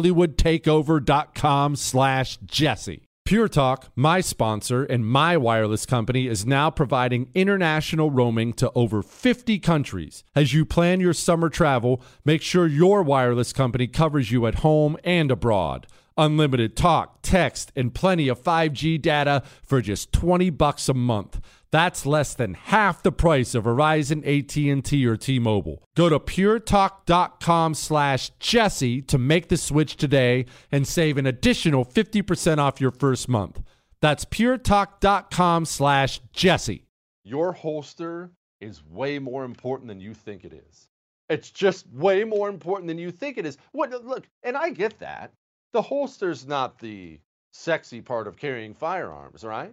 hollywoodtakeover.com slash jesse Pure Talk, my sponsor and my wireless company, is now providing international roaming to over 50 countries. As you plan your summer travel, make sure your wireless company covers you at home and abroad. Unlimited talk, text, and plenty of 5G data for just 20 bucks a month. That's less than half the price of Verizon, AT&T, or T-Mobile. Go to puretalk.com slash Jesse to make the switch today and save an additional 50% off your first month. That's puretalk.com slash Jesse. Your holster is way more important than you think it is. It's just way more important than you think it is. What look, and I get that. The holster's not the sexy part of carrying firearms, right?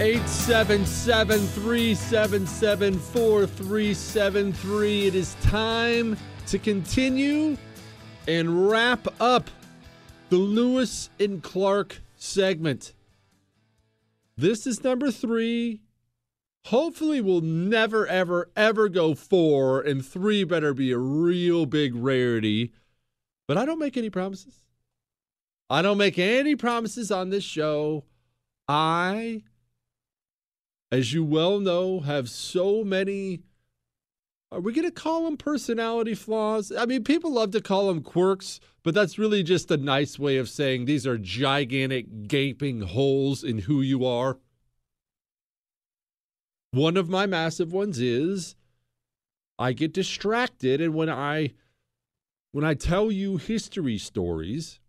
Eight seven seven three seven seven four three seven three. It is time to continue and wrap up the Lewis and Clark segment. This is number three. Hopefully, we'll never, ever, ever go four, and three better be a real big rarity. But I don't make any promises. I don't make any promises on this show. I as you well know, have so many. Are we going to call them personality flaws? I mean, people love to call them quirks, but that's really just a nice way of saying these are gigantic, gaping holes in who you are. One of my massive ones is I get distracted, and when I when I tell you history stories,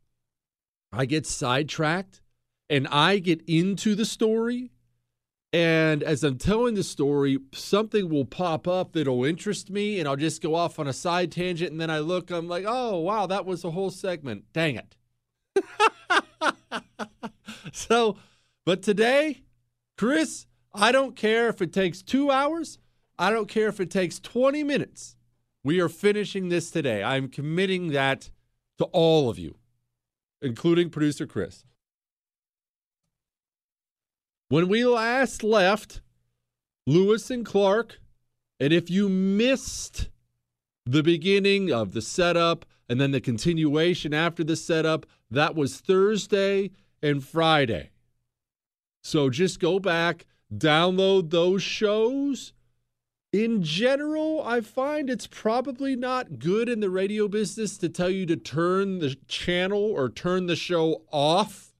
I get sidetracked and I get into the story And as I'm telling the story, something will pop up that'll interest me, and I'll just go off on a side tangent. And then I look, I'm like, oh, wow, that was a whole segment. Dang it. so, but today, Chris, I don't care if it takes two hours, I don't care if it takes 20 minutes. We are finishing this today. I'm committing that to all of you, including producer Chris. When we last left, Lewis and Clark, and if you missed the beginning of the setup and then the continuation after the setup, that was Thursday and Friday. So just go back, download those shows. In general, I find it's probably not good in the radio business to tell you to turn the channel or turn the show off.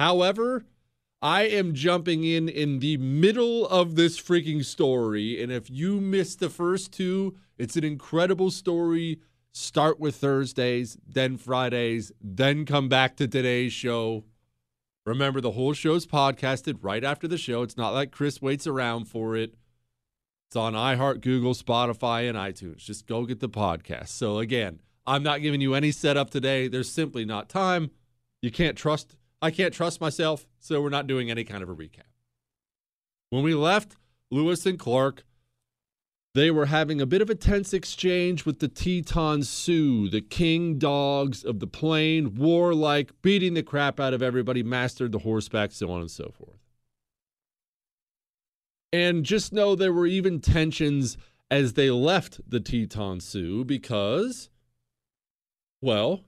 However, I am jumping in in the middle of this freaking story. And if you missed the first two, it's an incredible story. Start with Thursdays, then Fridays, then come back to today's show. Remember, the whole show's podcasted right after the show. It's not like Chris waits around for it. It's on iHeart, Google, Spotify, and iTunes. Just go get the podcast. So, again, I'm not giving you any setup today. There's simply not time. You can't trust I can't trust myself, so we're not doing any kind of a recap. When we left Lewis and Clark, they were having a bit of a tense exchange with the Teton Sioux, the king dogs of the plain, warlike, beating the crap out of everybody, mastered the horseback, so on and so forth. And just know there were even tensions as they left the Teton Sioux because, well,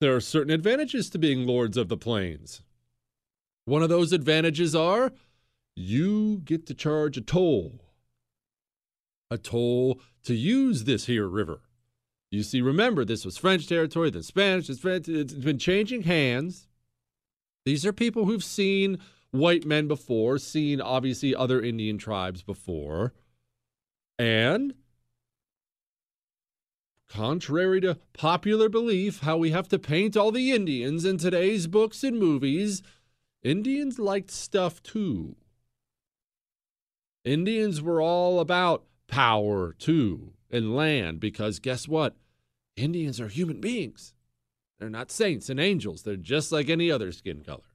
there are certain advantages to being lords of the plains. One of those advantages are you get to charge a toll. A toll to use this here river. You see, remember, this was French territory, then Spanish, it's, French, it's been changing hands. These are people who've seen white men before, seen obviously other Indian tribes before. And Contrary to popular belief, how we have to paint all the Indians in today's books and movies, Indians liked stuff too. Indians were all about power too and land because guess what? Indians are human beings. They're not saints and angels. They're just like any other skin color.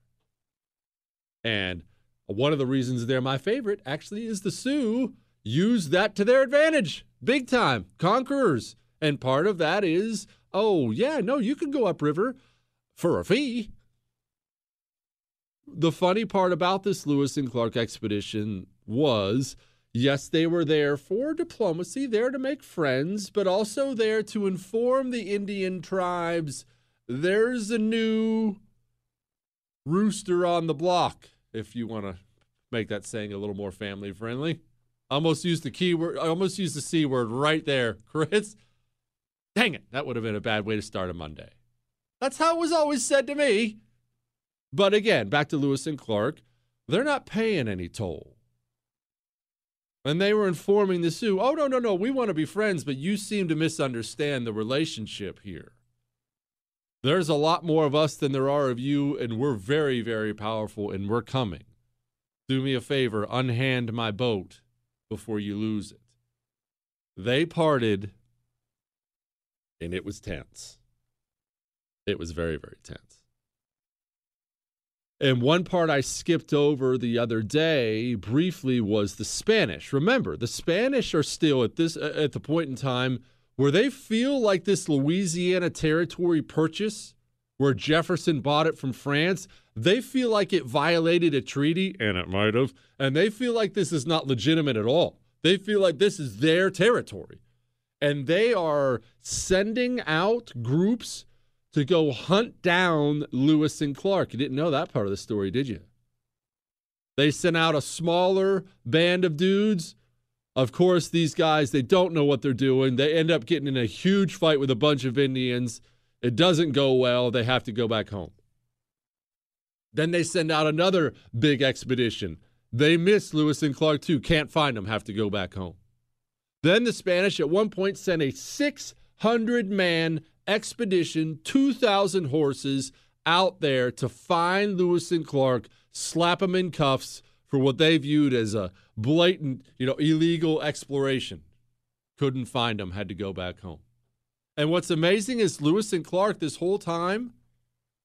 And one of the reasons they're my favorite actually is the Sioux used that to their advantage. Big time. Conquerors and part of that is, oh, yeah, no, you can go upriver for a fee. The funny part about this Lewis and Clark expedition was yes, they were there for diplomacy, there to make friends, but also there to inform the Indian tribes there's a new rooster on the block, if you want to make that saying a little more family friendly. Almost used the keyword, I almost used the C word right there, Chris. Dang it, that would have been a bad way to start a Monday. That's how it was always said to me. But again, back to Lewis and Clark, they're not paying any toll. And they were informing the Sioux, oh, no, no, no, we want to be friends, but you seem to misunderstand the relationship here. There's a lot more of us than there are of you, and we're very, very powerful, and we're coming. Do me a favor, unhand my boat before you lose it. They parted and it was tense. It was very, very tense. And one part I skipped over the other day briefly was the Spanish. Remember, the Spanish are still at this at the point in time where they feel like this Louisiana territory purchase where Jefferson bought it from France, they feel like it violated a treaty and it might have, and they feel like this is not legitimate at all. They feel like this is their territory and they are sending out groups to go hunt down Lewis and Clark. You didn't know that part of the story, did you? They sent out a smaller band of dudes. Of course, these guys, they don't know what they're doing. They end up getting in a huge fight with a bunch of Indians. It doesn't go well. They have to go back home. Then they send out another big expedition. They miss Lewis and Clark too. Can't find them, have to go back home. Then the Spanish at one point sent a 600 man expedition, 2,000 horses out there to find Lewis and Clark, slap them in cuffs, for what they viewed as a blatant, you know, illegal exploration. Couldn't find them, had to go back home. And what's amazing is Lewis and Clark this whole time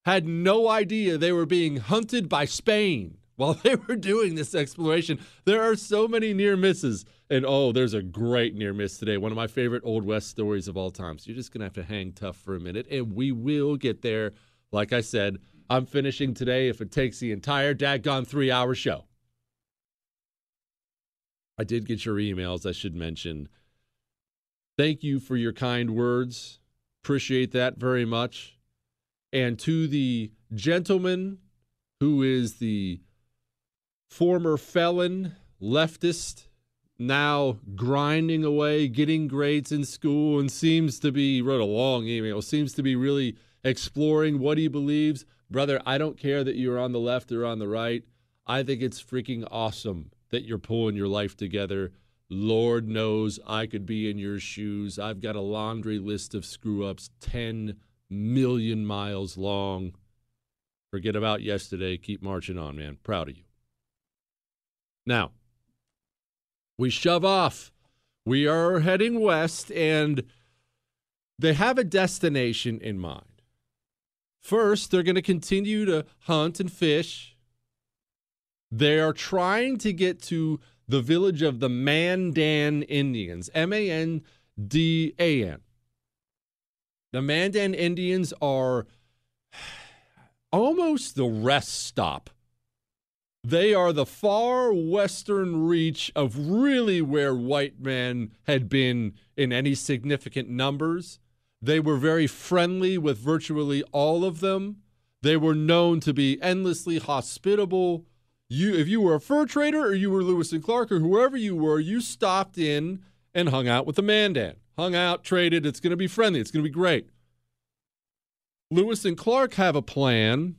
had no idea they were being hunted by Spain while they were doing this exploration. There are so many near misses. And oh, there's a great near miss today. One of my favorite Old West stories of all time. So you're just going to have to hang tough for a minute, and we will get there. Like I said, I'm finishing today if it takes the entire daggone three hour show. I did get your emails, I should mention. Thank you for your kind words. Appreciate that very much. And to the gentleman who is the former felon, leftist, now grinding away, getting grades in school, and seems to be, wrote a long email, seems to be really exploring what he believes. Brother, I don't care that you're on the left or on the right. I think it's freaking awesome that you're pulling your life together. Lord knows I could be in your shoes. I've got a laundry list of screw ups, 10 million miles long. Forget about yesterday. Keep marching on, man. Proud of you. Now, we shove off. We are heading west, and they have a destination in mind. First, they're going to continue to hunt and fish. They are trying to get to the village of the Mandan Indians, M A N D A N. The Mandan Indians are almost the rest stop. They are the far western reach of really where white men had been in any significant numbers. They were very friendly with virtually all of them. They were known to be endlessly hospitable. You, if you were a fur trader or you were Lewis and Clark or whoever you were, you stopped in and hung out with the Mandan. Hung out, traded. It's going to be friendly. It's going to be great. Lewis and Clark have a plan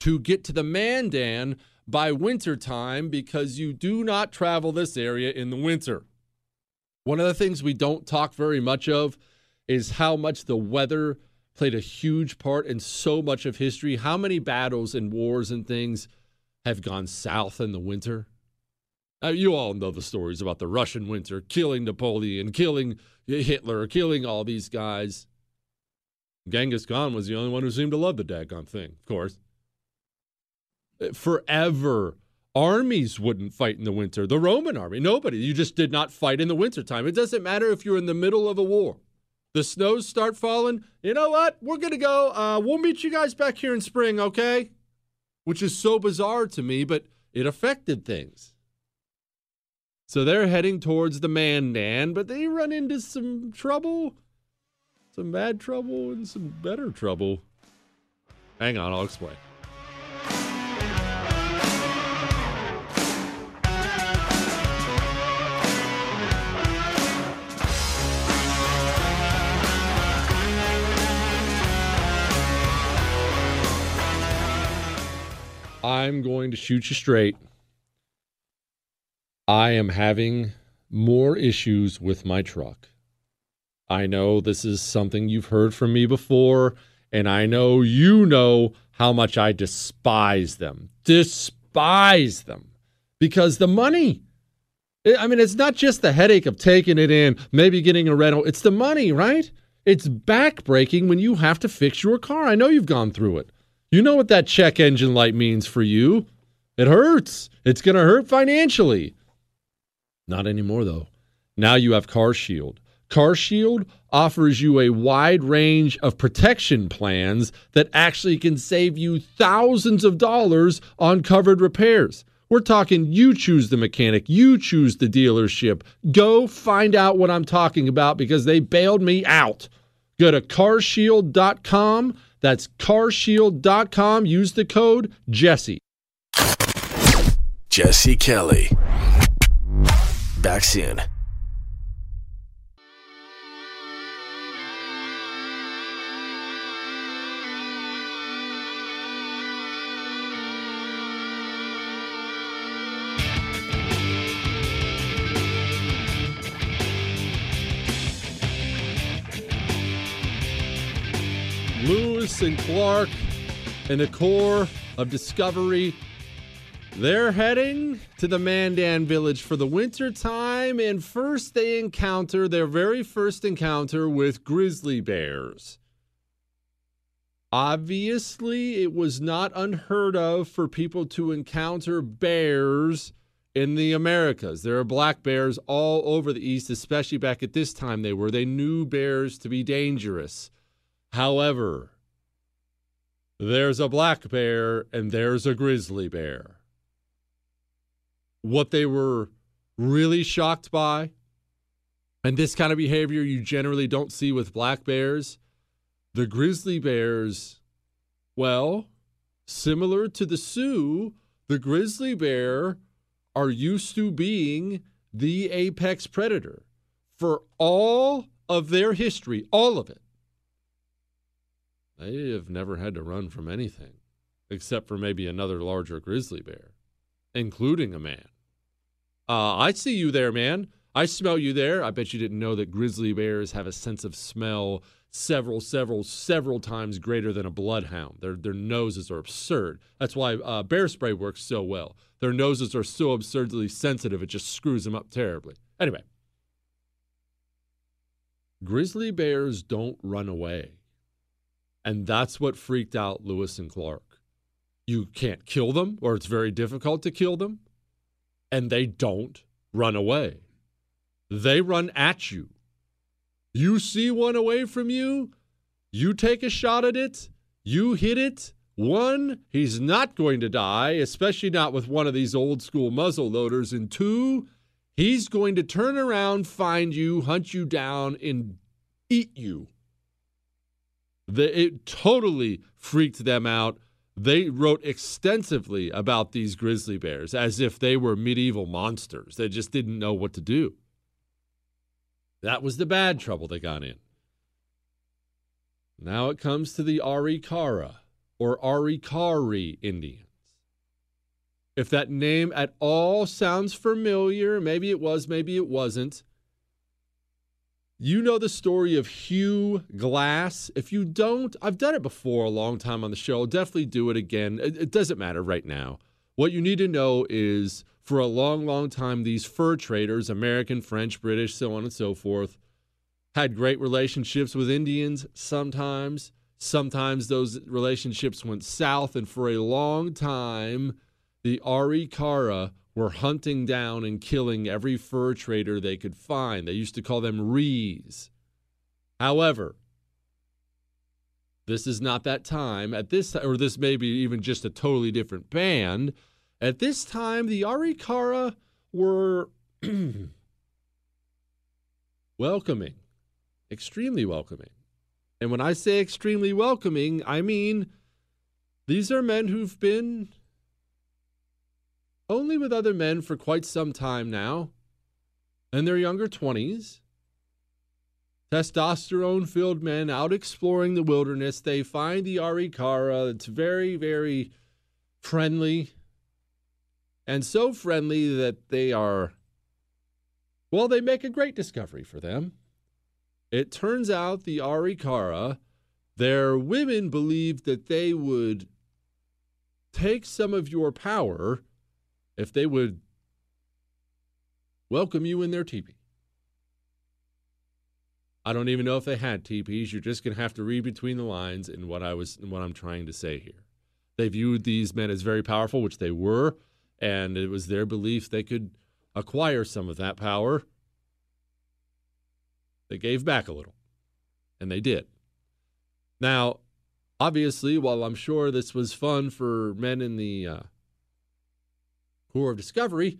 to get to the Mandan by winter time because you do not travel this area in the winter. One of the things we don't talk very much of is how much the weather played a huge part in so much of history. How many battles and wars and things have gone south in the winter? Uh, you all know the stories about the Russian winter, killing Napoleon, killing Hitler, killing all these guys. Genghis Khan was the only one who seemed to love the daggone thing, of course. Forever, armies wouldn't fight in the winter. The Roman army, nobody. You just did not fight in the wintertime. It doesn't matter if you're in the middle of a war the snows start falling, you know what? We're going to go. Uh, we'll meet you guys back here in spring, okay? Which is so bizarre to me, but it affected things. So they're heading towards the Mandan, but they run into some trouble, some bad trouble, and some better trouble. Hang on, I'll explain. I'm going to shoot you straight. I am having more issues with my truck. I know this is something you've heard from me before, and I know you know how much I despise them. Despise them. Because the money. Eh, I mean, it's not just the headache of taking it in, maybe getting a rental, it's the money, right? It's backbreaking when you have to fix your car. I know you've gone through it. You know what that check engine light means for you. It hurts. It's going to hurt financially. Not anymore, though. Now you have Car Shield. Car Shield offers you a wide range of protection plans that actually can save you thousands of dollars on covered repairs. We're talking you choose the mechanic, you choose the dealership. Go find out what I'm talking about because they bailed me out. Go to carshield.com that's carshield.com. Use the code Jesse. Jesse Kelly. Back soon. Lewis and Clark and the Corps of Discovery They're heading to the Mandan village for the winter time, and first they encounter their very first encounter with grizzly bears. Obviously, it was not unheard of for people to encounter bears in the Americas. There are black bears all over the East, especially back at this time they were. They knew bears to be dangerous. However, there's a black bear and there's a grizzly bear. What they were really shocked by, and this kind of behavior you generally don't see with black bears, the grizzly bears, well, similar to the Sioux, the grizzly bear are used to being the apex predator for all of their history, all of it. They have never had to run from anything except for maybe another larger grizzly bear, including a man. Uh, I see you there, man. I smell you there. I bet you didn't know that grizzly bears have a sense of smell several, several, several times greater than a bloodhound. Their their noses are absurd. That's why uh, bear spray works so well. Their noses are so absurdly sensitive; it just screws them up terribly. Anyway, grizzly bears don't run away, and that's what freaked out Lewis and Clark. You can't kill them, or it's very difficult to kill them, and they don't run away. They run at you you see one away from you, you take a shot at it, you hit it. One, he's not going to die, especially not with one of these old school muzzle loaders. And two, he's going to turn around, find you, hunt you down, and eat you. The, it totally freaked them out. They wrote extensively about these grizzly bears as if they were medieval monsters. They just didn't know what to do. That was the bad trouble they got in. Now it comes to the Arikara or Arikari Indians. If that name at all sounds familiar, maybe it was, maybe it wasn't. You know the story of Hugh Glass. If you don't, I've done it before a long time on the show. I'll definitely do it again. It, it doesn't matter right now. What you need to know is for a long, long time, these fur traders, American, French, British, so on and so forth, had great relationships with Indians sometimes. Sometimes those relationships went south, and for a long time, the Arikara were hunting down and killing every fur trader they could find. They used to call them Rees. However, this is not that time. At this, or this may be even just a totally different band. At this time, the Arikara were welcoming, extremely welcoming. And when I say extremely welcoming, I mean these are men who've been only with other men for quite some time now, in their younger 20s. Testosterone filled men out exploring the wilderness. They find the Arikara. It's very, very friendly and so friendly that they are, well, they make a great discovery for them. It turns out the Arikara, their women believed that they would take some of your power if they would welcome you in their teepee. I don't even know if they had teepees. You're just going to have to read between the lines in what I was in what I'm trying to say here. They viewed these men as very powerful, which they were and it was their belief they could acquire some of that power. They gave back a little, and they did. Now, obviously, while I'm sure this was fun for men in the uh, Corps of Discovery,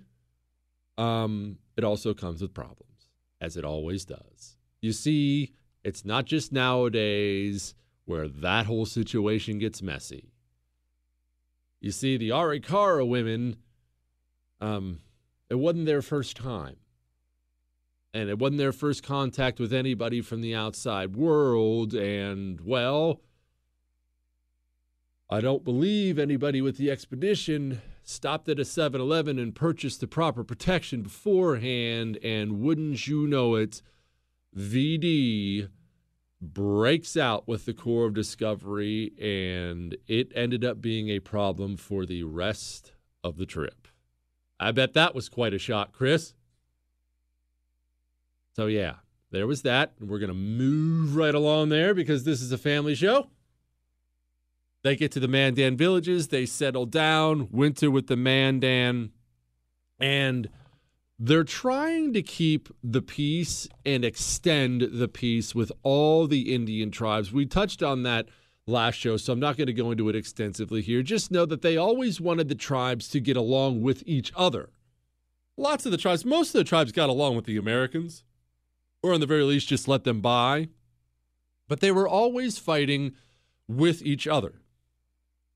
um, it also comes with problems, as it always does. You see, it's not just nowadays where that whole situation gets messy. You see, the Arikara women um, it wasn't their first time. And it wasn't their first contact with anybody from the outside world. And, well, I don't believe anybody with the expedition stopped at a 7 Eleven and purchased the proper protection beforehand. And wouldn't you know it, VD breaks out with the Corps of Discovery, and it ended up being a problem for the rest of the trip. I bet that was quite a shock, Chris. So, yeah, there was that. And we're going to move right along there because this is a family show. They get to the Mandan villages, they settle down, winter with the Mandan, and they're trying to keep the peace and extend the peace with all the Indian tribes. We touched on that last show, so I'm not going to go into it extensively here. Just know that they always wanted the tribes to get along with each other. Lots of the tribes, most of the tribes got along with the Americans, or on the very least, just let them by. But they were always fighting with each other.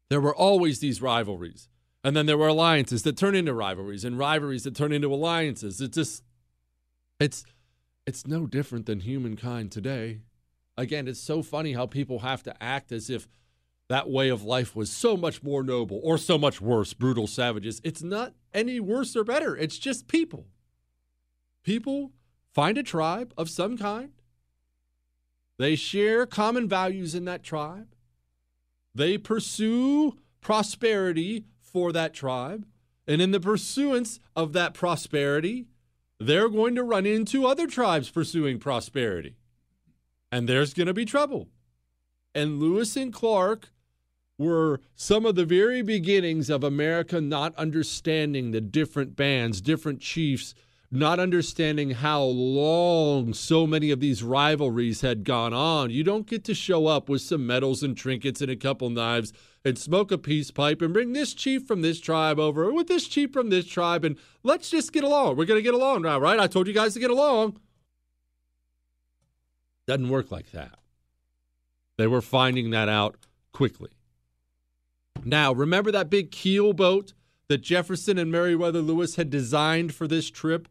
There were always these rivalries. And then there were alliances that turn into rivalries and rivalries that turn into alliances. It just it's it's no different than humankind today. Again, it's so funny how people have to act as if that way of life was so much more noble or so much worse, brutal savages. It's not any worse or better. It's just people. People find a tribe of some kind. They share common values in that tribe. They pursue prosperity for that tribe. And in the pursuance of that prosperity, they're going to run into other tribes pursuing prosperity. And there's going to be trouble. And Lewis and Clark were some of the very beginnings of America not understanding the different bands, different chiefs, not understanding how long so many of these rivalries had gone on. You don't get to show up with some medals and trinkets and a couple knives and smoke a peace pipe and bring this chief from this tribe over with this chief from this tribe and let's just get along. We're going to get along now, right? I told you guys to get along. Doesn't work like that. They were finding that out quickly. Now, remember that big keel boat that Jefferson and Meriwether Lewis had designed for this trip?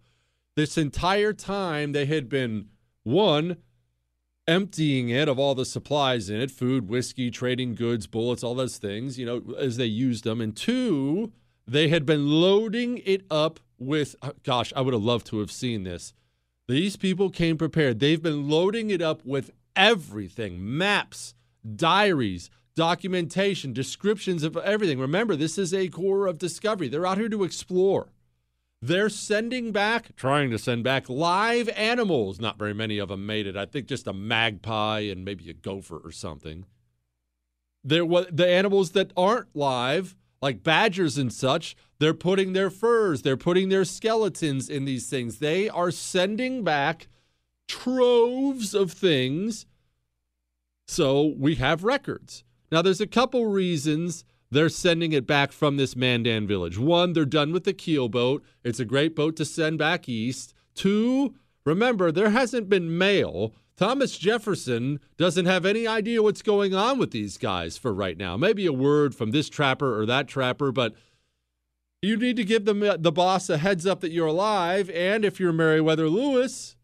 This entire time, they had been one, emptying it of all the supplies in it food, whiskey, trading goods, bullets, all those things, you know, as they used them. And two, they had been loading it up with, uh, gosh, I would have loved to have seen this. These people came prepared. They've been loading it up with everything maps, diaries, documentation, descriptions of everything. Remember, this is a Corps of Discovery. They're out here to explore. They're sending back, trying to send back live animals. Not very many of them made it. I think just a magpie and maybe a gopher or something. There, the animals that aren't live, like badgers and such, they're putting their furs, they're putting their skeletons in these things. They are sending back troves of things. So we have records. Now, there's a couple reasons they're sending it back from this Mandan village. One, they're done with the keel boat. It's a great boat to send back east. Two, remember, there hasn't been mail. Thomas Jefferson doesn't have any idea what's going on with these guys for right now. Maybe a word from this trapper or that trapper, but you need to give them uh, the boss a heads up that you're alive. And if you're Meriwether Lewis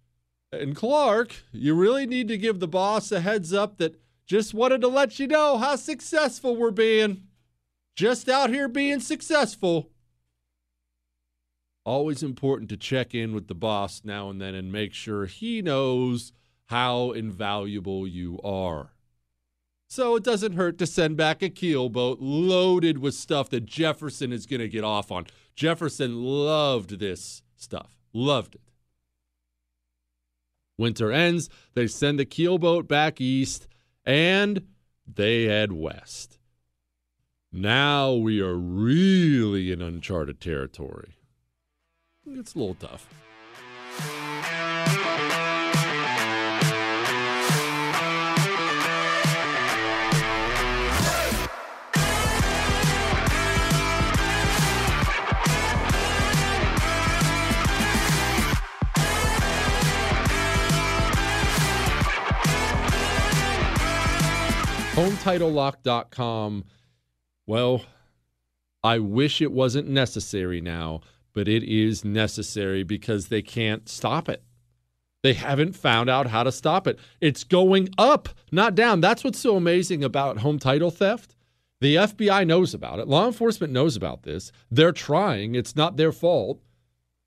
and Clark, you really need to give the boss a heads up that just wanted to let you know how successful we're being just out here being successful. Always important to check in with the boss now and then and make sure he knows how invaluable you are. So it doesn't hurt to send back a keel boat loaded with stuff that Jefferson is going to get off on. Jefferson loved this stuff, loved it. Winter ends, they send the keel boat back east, and they head west. Now we are really in uncharted territory. It's a little tough. HomeTitleLock.com well, I wish it wasn't necessary now, but it is necessary because they can't stop it. They haven't found out how to stop it. It's going up, not down. That's what's so amazing about home title theft. The FBI knows about it. Law enforcement knows about this. They're trying. It's not their fault,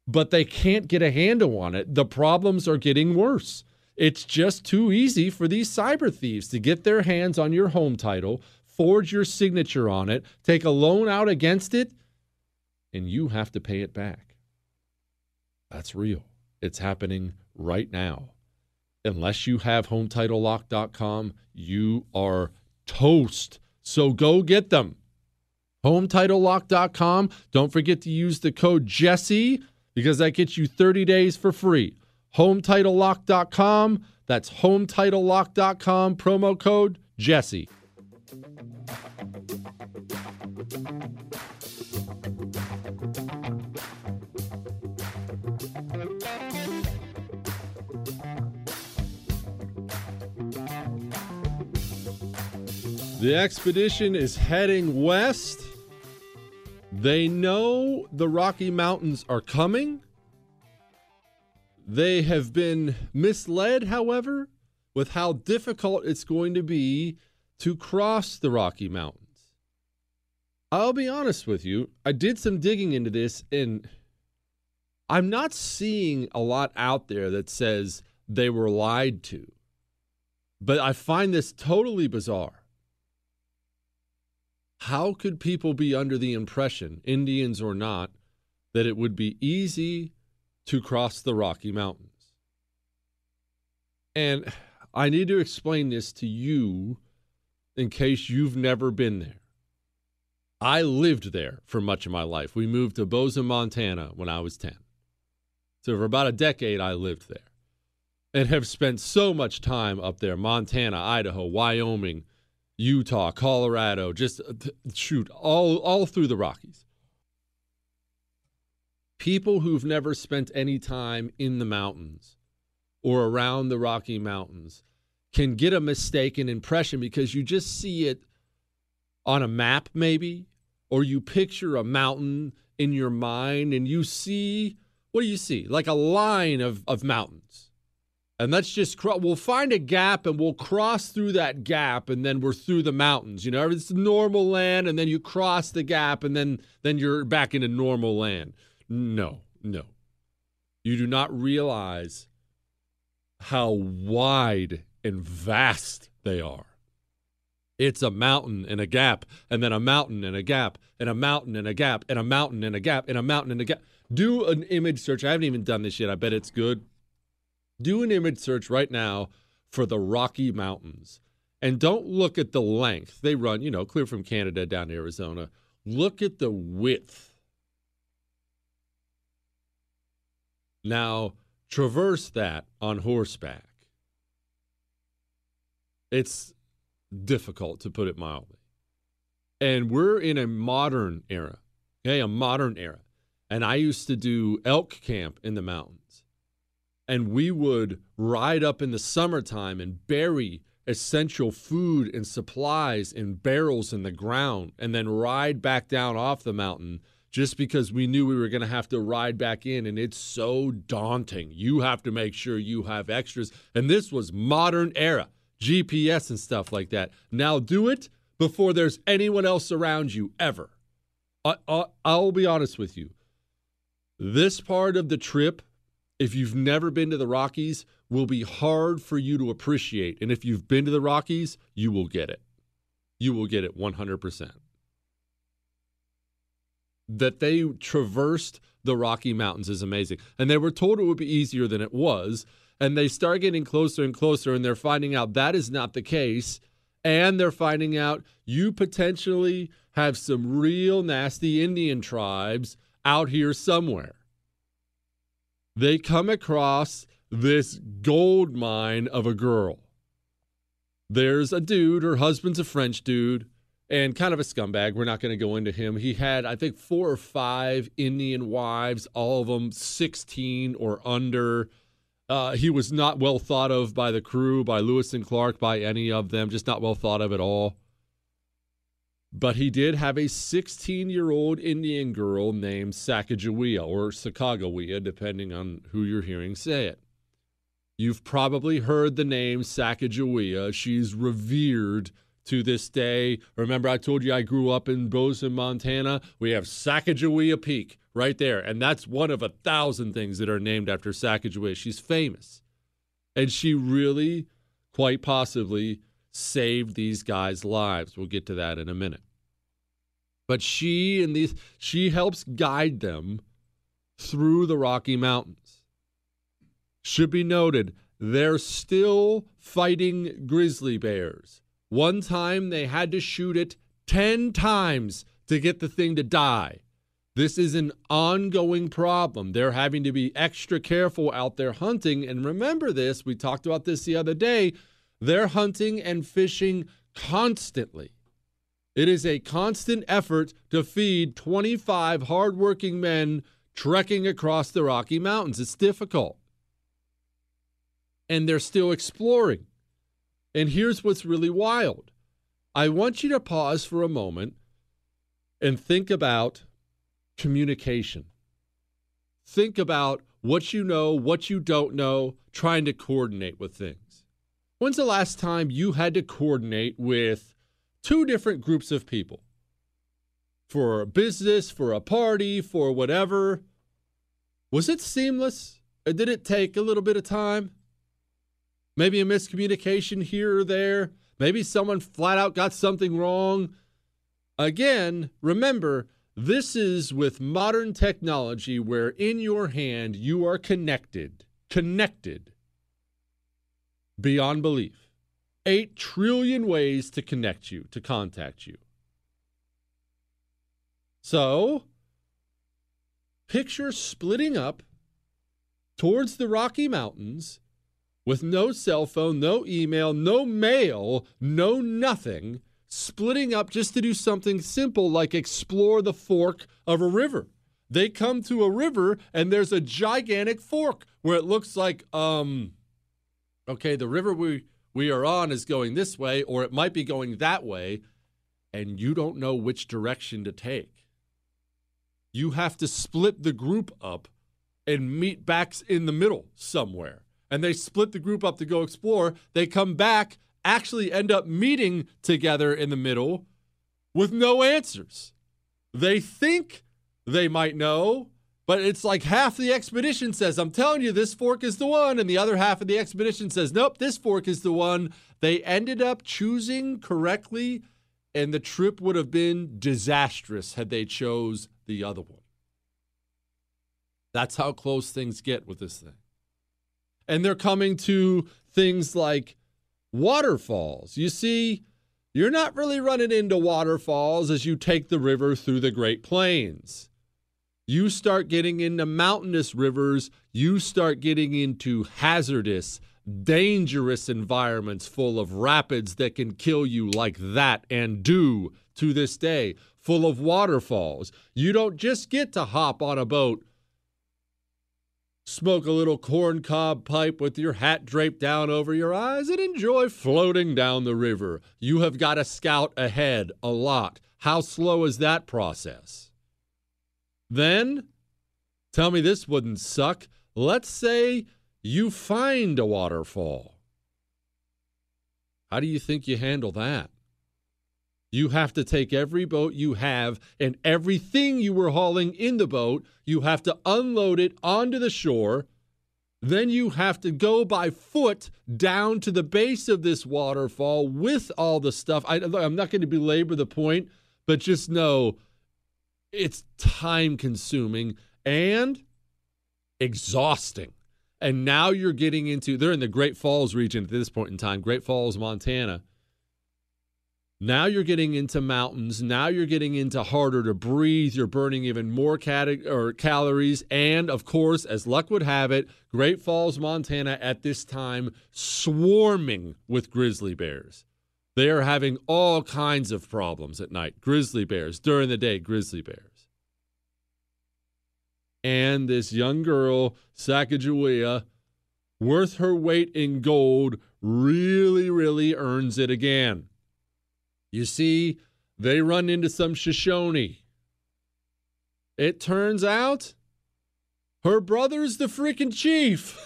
but they can't get a handle on it. The problems are getting worse. It's just too easy for these cyber thieves to get their hands on your home title, forge your signature on it, take a loan out against it, and you have to pay it back. That's real. It's happening right now. Unless you have HomeTitleLock.com, you are toast. So go get them. HomeTitleLock.com. Don't forget to use the code Jesse because that gets you 30 days for free. HomeTitleLock.com. That's HomeTitleLock.com. Promo code Jesse. The expedition is heading west. They know the Rocky Mountains are coming. They have been misled, however, with how difficult it's going to be to cross the Rocky Mountains. I'll be honest with you, I did some digging into this, and I'm not seeing a lot out there that says they were lied to. But I find this totally bizarre. How could people be under the impression, Indians or not, that it would be easy to cross the Rocky Mountains? And I need to explain this to you in case you've never been there. I lived there for much of my life. We moved to Bozeman, Montana when I was 10. So for about a decade, I lived there and have spent so much time up there Montana, Idaho, Wyoming, Utah, Colorado, just uh, shoot all all through the Rockies. People who've never spent any time in the mountains or around the Rocky Mountains can get a mistaken impression because you just see it on a map maybe or you picture a mountain in your mind and you see what do you see? Like a line of of mountains. And let's just we'll find a gap and we'll cross through that gap and then we're through the mountains you know it's normal land and then you cross the gap and then then you're back into normal land. No no. You do not realize how wide and vast they are it's a mountain and a gap and then a mountain and a gap and a mountain and a gap and a mountain and a gap and a mountain and a gap do an image search i haven't even done this yet i bet it's good do an image search right now for the Rocky Mountains and don't look at the length. They run, you know, clear from Canada down to Arizona. Look at the width. Now, traverse that on horseback. It's difficult to put it mildly. And we're in a modern era, okay, a modern era. And I used to do elk camp in the mountains. And we would ride up in the summertime and bury essential food and supplies in barrels in the ground and then ride back down off the mountain just because we knew we were going to have to ride back in. And it's so daunting. You have to make sure you have extras. And this was modern era gps and stuff like that now do it before there's anyone else around you ever I, I, i'll be honest with you this part of the trip if you've never been to the Rockies, will be hard for you to appreciate. And if you've been to the Rockies, you will get it. You will get it 100%. That they traversed the Rocky Mountains is amazing. And they were told it would be easier than it was. And they start getting closer and closer, and they're finding out that is not the case. And they're finding out you potentially have some real nasty Indian tribes out here somewhere they come across this gold mine of a girl. There's a dude, her husband's a French dude, and kind of a scumbag. We're not going to go into him. He had, I think, four or five Indian wives, all of them 16 or under. Uh, he was not well thought of by the crew, by Lewis and Clark, by any of them, just not well thought of at all. But he did have a 16 year old Indian girl named Sacagawea or Sacagawea, depending on who you're hearing say it. You've probably heard the name Sacagawea. She's revered to this day. Remember, I told you I grew up in Bozeman, Montana? We have Sacagawea Peak right there. And that's one of a thousand things that are named after Sacagawea. She's famous. And she really, quite possibly, saved these guys' lives. We'll get to that in a minute. But she and these she helps guide them through the Rocky Mountains. Should be noted, they're still fighting grizzly bears. One time they had to shoot it 10 times to get the thing to die. This is an ongoing problem. They're having to be extra careful out there hunting. And remember this, we talked about this the other day. They're hunting and fishing constantly. It is a constant effort to feed 25 hardworking men trekking across the Rocky Mountains. It's difficult. And they're still exploring. And here's what's really wild I want you to pause for a moment and think about communication. Think about what you know, what you don't know, trying to coordinate with things. When's the last time you had to coordinate with two different groups of people? For a business, for a party, for whatever. Was it seamless? Or did it take a little bit of time? Maybe a miscommunication here or there. Maybe someone flat out got something wrong. Again, remember, this is with modern technology where in your hand you are connected, connected beyond belief. 8 trillion ways to connect you, to contact you. So, picture splitting up towards the Rocky Mountains with no cell phone, no email, no mail, no nothing splitting up just to do something simple like explore the fork of a river. They come to a river and there's a gigantic fork where it looks like um okay, the river we we are on is going this way or it might be going that way and you don't know which direction to take. You have to split the group up and meet back in the middle somewhere. And they split the group up to go explore. They come back actually end up meeting together in the middle with no answers. They think they might know, but it's like half the expedition says, I'm telling you, this fork is the one. And the other half of the expedition says, nope, this fork is the one. They ended up choosing correctly, and the trip would have been disastrous had they chose the other one. That's how close things get with this thing. And they're coming to things like waterfalls. You see, you're not really running into waterfalls as you take the river through the Great Plains. You start getting into mountainous rivers, you start getting into hazardous, dangerous environments full of rapids that can kill you like that and do to this day, full of waterfalls. You don't just get to hop on a boat smoke a little corncob pipe with your hat draped down over your eyes, and enjoy floating down the river. You have got to scout ahead a lot. How slow is that process? Then, tell me this wouldn't suck. Let's say you find a waterfall. How do you think you handle that? You have to take every boat you have and everything you were hauling in the boat, you have to unload it onto the shore. Then you have to go by foot down to the base of this waterfall with all the stuff. I, am not going to belabor the point, but just know it's time consuming and exhausting. And now you're getting into, they're in the Great Falls region at this point in time, Great Falls, Montana. Now you're getting into mountains. Now you're getting into harder to breathe. You're burning even more cat- or calories. And of course, as luck would have it, Great Falls, Montana at this time swarming with grizzly bears. They are having all kinds of problems at night. Grizzly bears. During the day, grizzly bears. And this young girl, Sacagawea, worth her weight in gold, really, really earns it again. You see, they run into some Shoshone. It turns out her brother's the freaking chief.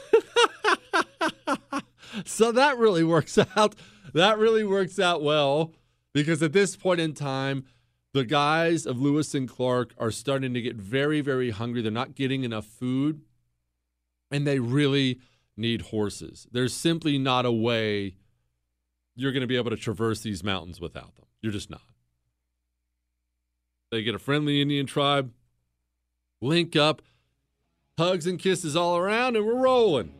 so that really works out. That really works out well because at this point in time, the guys of Lewis and Clark are starting to get very, very hungry. They're not getting enough food and they really need horses. There's simply not a way you're going to be able to traverse these mountains without them. You're just not. They get a friendly Indian tribe, link up, hugs and kisses all around, and we're rolling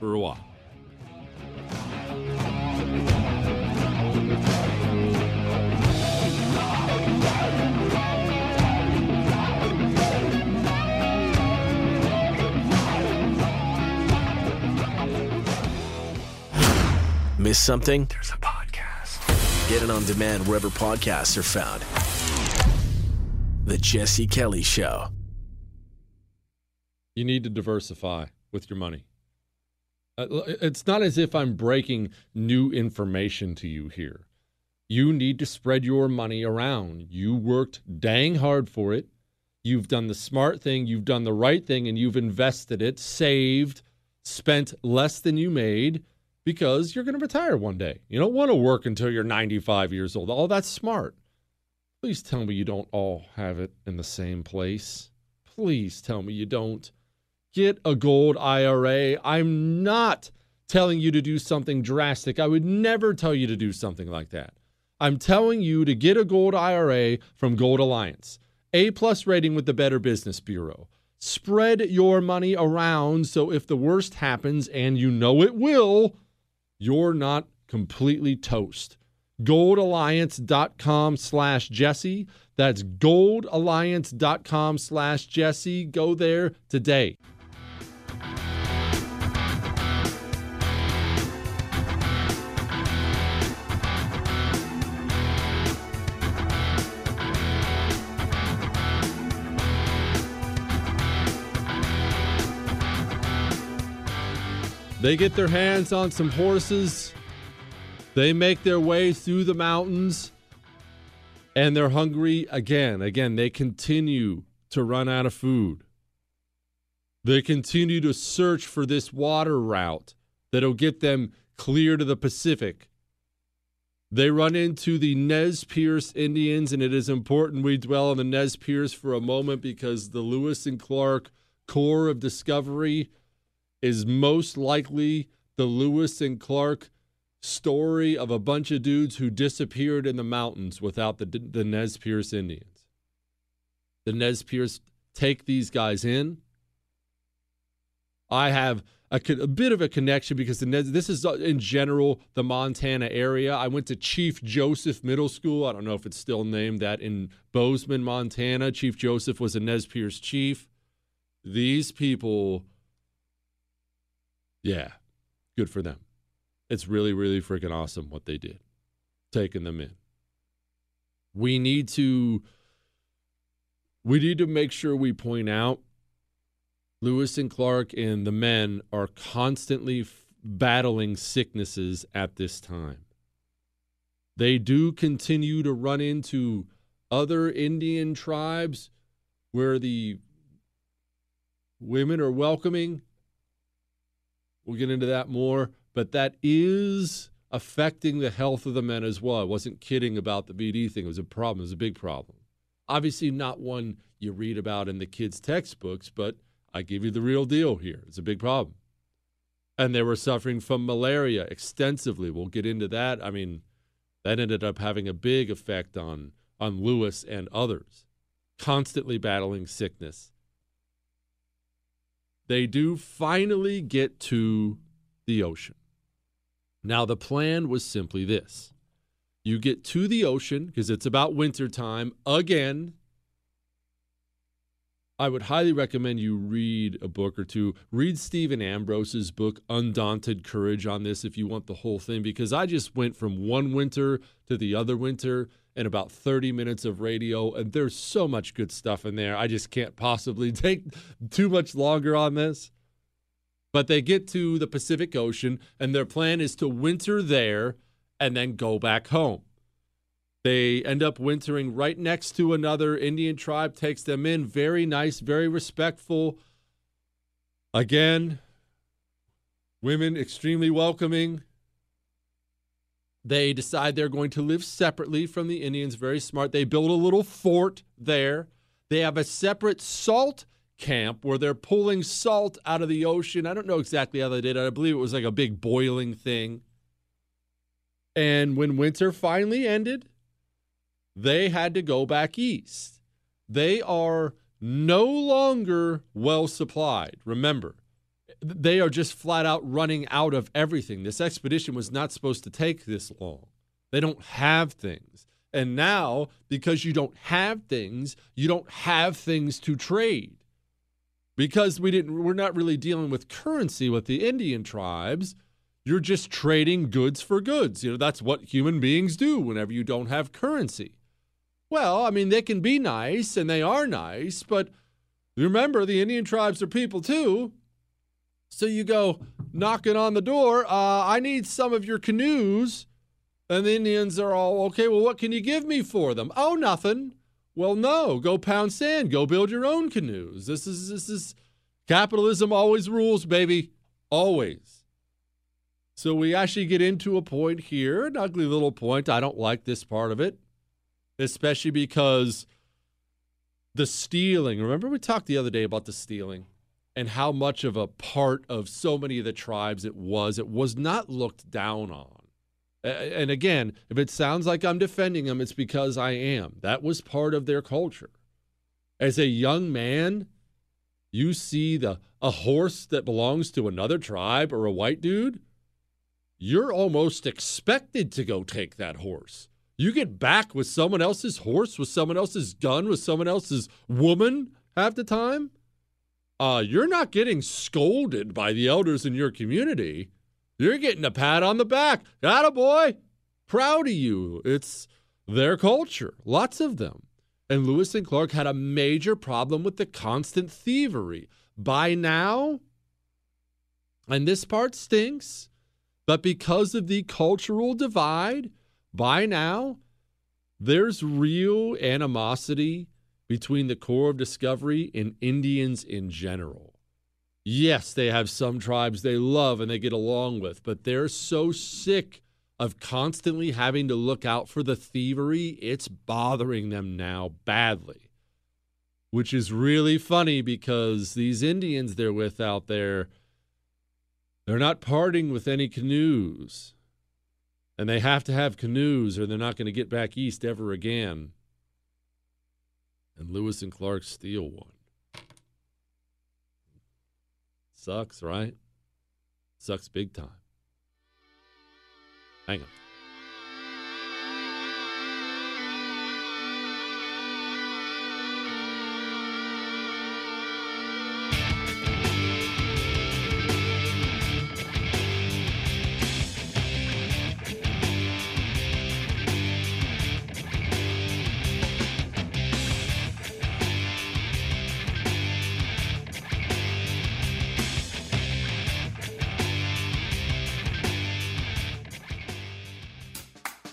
for a while. Miss something? There's a podcast. Get it on demand wherever podcasts are found. The Jesse Kelly Show. You need to diversify with your money. Uh, It's not as if I'm breaking new information to you here. You need to spread your money around. You worked dang hard for it. You've done the smart thing, you've done the right thing, and you've invested it, saved, spent less than you made because you're going to retire one day. You don't want to work until you're 95 years old. Oh, that's smart. Please tell me you don't all have it in the same place. Please tell me you don't. Get a gold IRA. I'm not telling you to do something drastic. I would never tell you to do something like that. I'm telling you to get a gold IRA from Gold Alliance. A plus rating with the Better Business Bureau. Spread your money around so if the worst happens, and you know it will, you're not completely toast. Goldalliance.com slash Jesse. That's goldalliance.com slash Jesse. Go there today. They get their hands on some horses. They make their way through the mountains and they're hungry again. Again, they continue to run out of food. They continue to search for this water route that'll get them clear to the Pacific. They run into the Nez Perce Indians, and it is important we dwell on the Nez Perce for a moment because the Lewis and Clark Corps of Discovery is most likely the Lewis and Clark story of a bunch of dudes who disappeared in the mountains without the, the Nez Perce Indians. The Nez Perce take these guys in. I have a, a bit of a connection because the Nez, this is uh, in general the Montana area. I went to Chief Joseph Middle School. I don't know if it's still named that in Bozeman, Montana. Chief Joseph was a Nez Perce chief. These people, yeah, good for them. It's really, really freaking awesome what they did, taking them in. We need to we need to make sure we point out Lewis and Clark and the men are constantly f- battling sicknesses at this time. They do continue to run into other Indian tribes where the women are welcoming. We'll get into that more but that is affecting the health of the men as well. I wasn't kidding about the VD thing. It was a problem. It was a big problem. Obviously, not one you read about in the kids' textbooks, but I give you the real deal here. It's a big problem. And they were suffering from malaria extensively. We'll get into that. I mean, that ended up having a big effect on, on Lewis and others, constantly battling sickness. They do finally get to the ocean. Now, the plan was simply this you get to the ocean because it's about wintertime again. I would highly recommend you read a book or two. Read Stephen Ambrose's book, Undaunted Courage, on this if you want the whole thing, because I just went from one winter to the other winter in about 30 minutes of radio, and there's so much good stuff in there. I just can't possibly take too much longer on this. But they get to the Pacific Ocean, and their plan is to winter there and then go back home. They end up wintering right next to another Indian tribe, takes them in. Very nice, very respectful. Again, women extremely welcoming. They decide they're going to live separately from the Indians. Very smart. They build a little fort there. They have a separate salt camp where they're pulling salt out of the ocean. I don't know exactly how they did it. I believe it was like a big boiling thing. And when winter finally ended, they had to go back east. They are no longer well supplied. Remember, they are just flat out running out of everything. This expedition was not supposed to take this long. They don't have things. And now, because you don't have things, you don't have things to trade. Because we didn't we're not really dealing with currency with the Indian tribes. You're just trading goods for goods. You know, that's what human beings do whenever you don't have currency. Well, I mean, they can be nice and they are nice, but remember the Indian tribes are people too. So you go knocking on the door, uh, I need some of your canoes. And the Indians are all, okay, well, what can you give me for them? Oh, nothing. Well, no, go pound sand, go build your own canoes. This is this is capitalism always rules, baby. Always. So we actually get into a point here, an ugly little point. I don't like this part of it, especially because the stealing. Remember we talked the other day about the stealing and how much of a part of so many of the tribes it was. It was not looked down on. And again, if it sounds like I'm defending them, it's because I am. That was part of their culture. As a young man, you see the a horse that belongs to another tribe or a white dude, you're almost expected to go take that horse. You get back with someone else's horse, with someone else's gun, with someone else's woman half the time. Uh, you're not getting scolded by the elders in your community. You're getting a pat on the back. Got a boy. Proud of you. It's their culture. Lots of them. And Lewis and Clark had a major problem with the constant thievery. By now, and this part stinks, but because of the cultural divide, by now, there's real animosity between the Corps of Discovery and Indians in general. Yes, they have some tribes they love and they get along with, but they're so sick of constantly having to look out for the thievery, it's bothering them now badly. Which is really funny because these Indians they're with out there, they're not parting with any canoes. And they have to have canoes or they're not going to get back east ever again. And Lewis and Clark steal one. Sucks, right? Sucks big time. Hang on.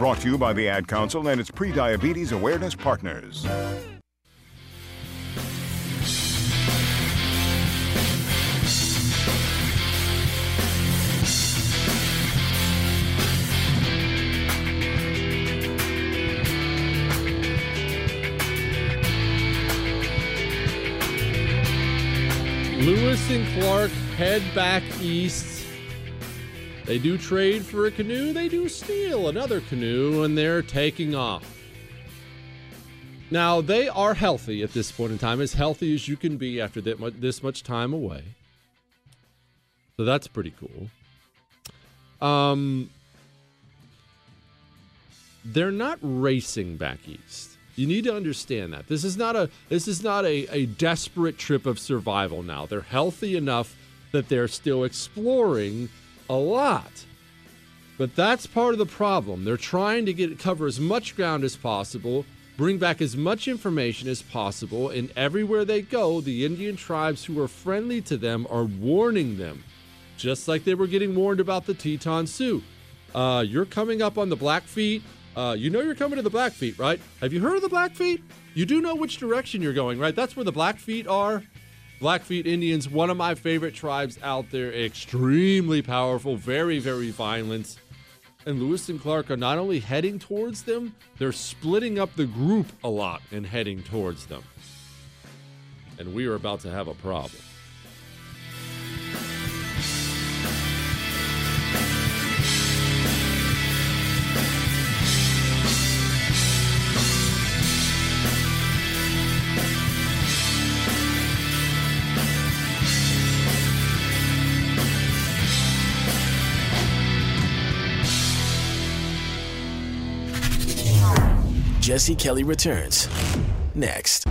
Brought to you by the Ad Council and its pre-diabetes awareness partners. Lewis and Clark head back east. They do trade for a canoe, they do steal another canoe, and they're taking off. Now, they are healthy at this point in time, as healthy as you can be after this much time away. So that's pretty cool. Um, they're not racing back east. You need to understand that. This is not a this is not a, a desperate trip of survival now. They're healthy enough that they're still exploring a lot. But that's part of the problem. They're trying to get cover as much ground as possible, bring back as much information as possible, and everywhere they go, the Indian tribes who are friendly to them are warning them, just like they were getting warned about the Teton Sioux. Uh, you're coming up on the Blackfeet. Uh, you know you're coming to the Blackfeet, right? Have you heard of the Blackfeet? You do know which direction you're going, right? That's where the Blackfeet are. Blackfeet Indians, one of my favorite tribes out there, extremely powerful, very, very violent. And Lewis and Clark are not only heading towards them, they're splitting up the group a lot and heading towards them. And we are about to have a problem. Jesse Kelly returns next.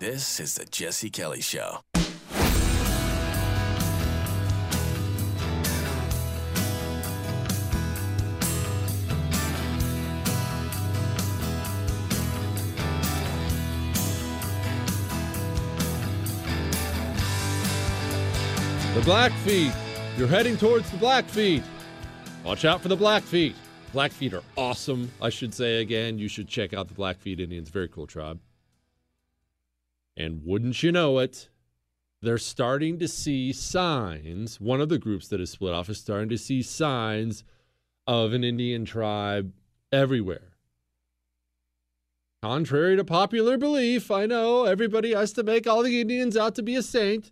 This is the Jesse Kelly Show. Blackfeet. You're heading towards the Blackfeet. Watch out for the Blackfeet. Blackfeet are awesome. I should say again, you should check out the Blackfeet Indians. Very cool tribe. And wouldn't you know it, they're starting to see signs. One of the groups that is split off is starting to see signs of an Indian tribe everywhere. Contrary to popular belief, I know everybody has to make all the Indians out to be a saint.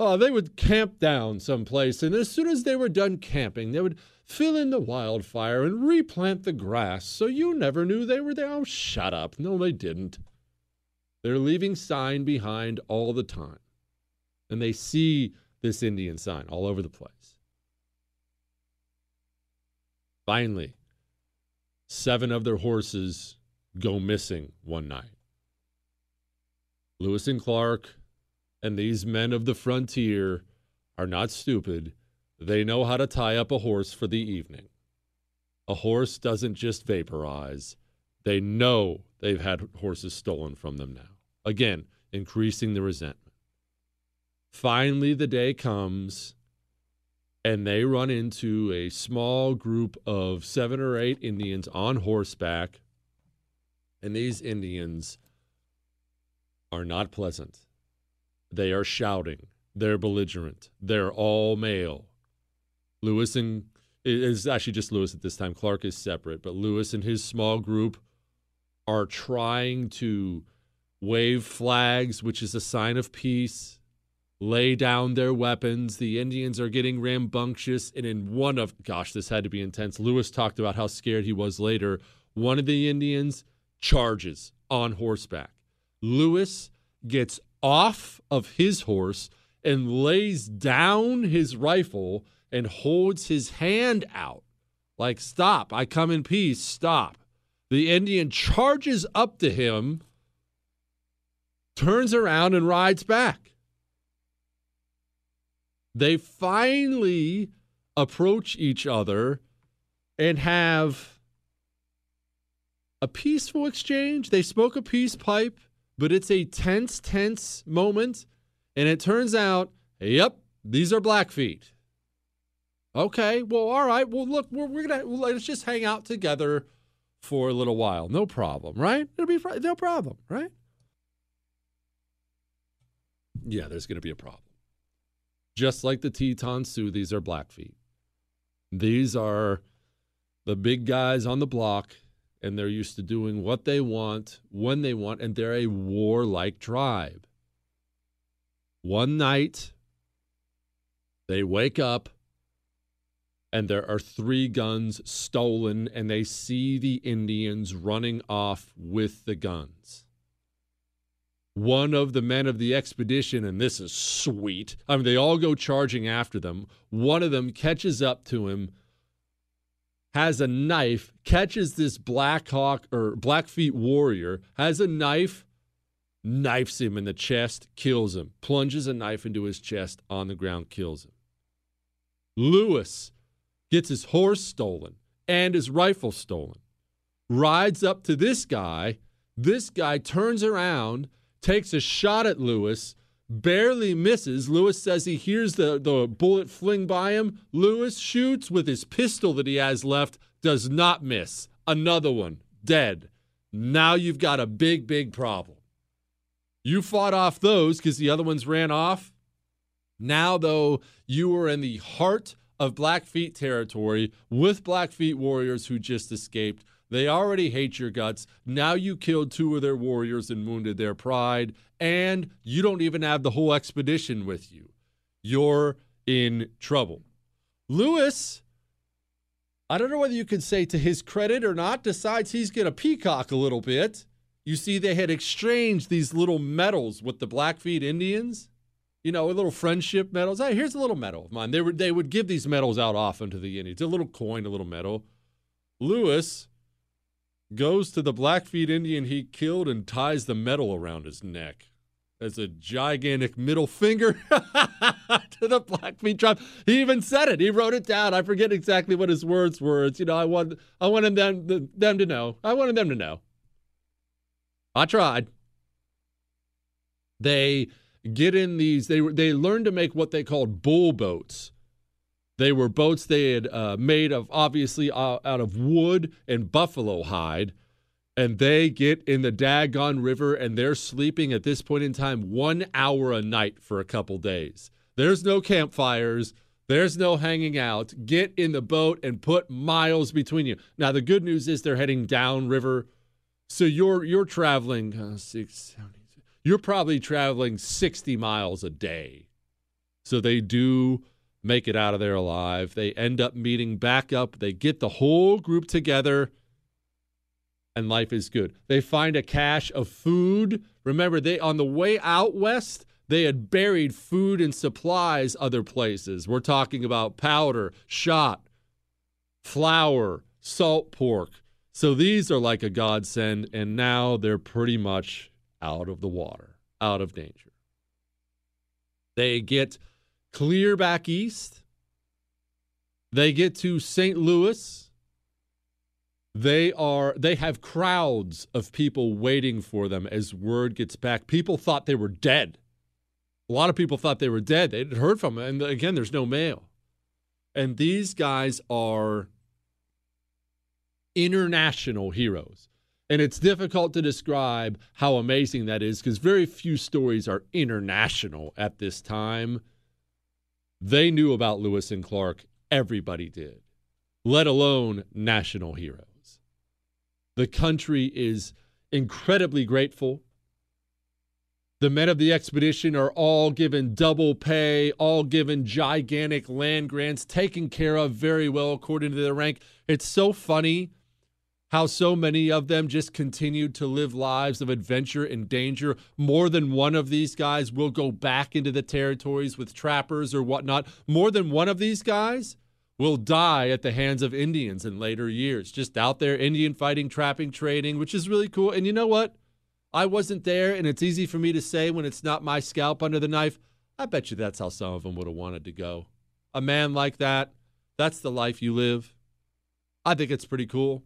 Oh, they would camp down someplace, and as soon as they were done camping, they would fill in the wildfire and replant the grass so you never knew they were there. Oh, shut up. No, they didn't. They're leaving sign behind all the time. And they see this Indian sign all over the place. Finally, seven of their horses go missing one night. Lewis and Clark and these men of the frontier are not stupid. They know how to tie up a horse for the evening. A horse doesn't just vaporize. They know they've had horses stolen from them now. Again, increasing the resentment. Finally, the day comes and they run into a small group of seven or eight Indians on horseback. And these Indians are not pleasant. They are shouting. They're belligerent. They're all male. Lewis and is actually just Lewis at this time. Clark is separate, but Lewis and his small group are trying to wave flags, which is a sign of peace, lay down their weapons. The Indians are getting rambunctious. And in one of, gosh, this had to be intense. Lewis talked about how scared he was later. One of the Indians charges on horseback. Lewis gets off of his horse and lays down his rifle and holds his hand out like, Stop, I come in peace, stop. The Indian charges up to him, turns around, and rides back. They finally approach each other and have a peaceful exchange. They smoke a peace pipe but it's a tense, tense moment. And it turns out, yep, these are Blackfeet. Okay, well, all right. Well, look, we're, we're gonna let's just hang out together for a little while. No problem, right? It'll be no problem, right? Yeah, there's gonna be a problem. Just like the Teton Sioux, these are Blackfeet. These are the big guys on the block and they're used to doing what they want when they want, and they're a warlike tribe. One night, they wake up and there are three guns stolen, and they see the Indians running off with the guns. one of the men of the expedition, and this is sweet. I mean, they all go charging after them. One of them catches up to him, has a knife, catches this Black Hawk or Blackfeet warrior, has a knife, knifes him in the chest, kills him, plunges a knife into his chest on the ground, kills him. Lewis gets his horse stolen and his rifle stolen, rides up to this guy. This guy turns around, takes a shot at Lewis, barely misses. Lewis says he hears the, the bullet fling by him. Lewis shoots with his pistol that he has left, does not miss. Another one, dead. Now you've got a big, big problem. You fought off those because the other ones ran off. Now, though, you are in the heart of Blackfeet territory with Blackfeet warriors who just escaped. They already hate your guts. Now you killed two of their warriors and wounded their pride, and you don't even have the whole expedition with you. You're in trouble. Lewis, I don't know whether you can say to his credit or not, decides he's going to peacock a little bit. You see, they had exchanged these little medals with the Blackfeet Indians you know, a little friendship medals. Hey, here's a little medal of mine. They were they would give these medals out often to the Indians. A little coin, a little medal. Lewis goes to the Blackfeet Indian he killed and ties the medal around his neck as a gigantic middle finger to the Blackfeet tribe. He even said it. He wrote it down. I forget exactly what his words were. It's, you know, I want I wanted them them to know. I wanted them to know. I tried. They get in these. They they learned to make what they called bull boats. They were boats they had uh, made of obviously uh, out of wood and buffalo hide, and they get in the Dagon River and they're sleeping at this point in time one hour a night for a couple days. There's no campfires. There's no hanging out. Get in the boat and put miles between you. Now the good news is they're heading downriver, so you're you're traveling uh, six, seven, you're probably traveling 60 miles a day. So they do make it out of there alive. They end up meeting back up. They get the whole group together and life is good. They find a cache of food. Remember, they on the way out west, they had buried food and supplies other places. We're talking about powder, shot, flour, salt pork. So these are like a godsend, and now they're pretty much out of the water, out of danger. They get clear back east. They get to St. Louis. They are they have crowds of people waiting for them as word gets back. People thought they were dead. A lot of people thought they were dead. They had heard from them. And again, there's no mail. And these guys are international heroes. And it's difficult to describe how amazing that is because very few stories are international at this time. They knew about Lewis and Clark, everybody did, let alone national heroes. The country is incredibly grateful. The men of the expedition are all given double pay, all given gigantic land grants, taken care of very well according to their rank. It's so funny how so many of them just continued to live lives of adventure and danger. More than one of these guys will go back into the territories with trappers or whatnot. More than one of these guys will die at the hands of Indians in later years, just out there Indian fighting, trapping, trading, which is really cool. And you know what? I wasn't there, and it's easy for me to say when it's not my scalp under the knife. I bet you that's how some of them would have wanted to go. A man like that, that's the life you live. I think it's pretty cool.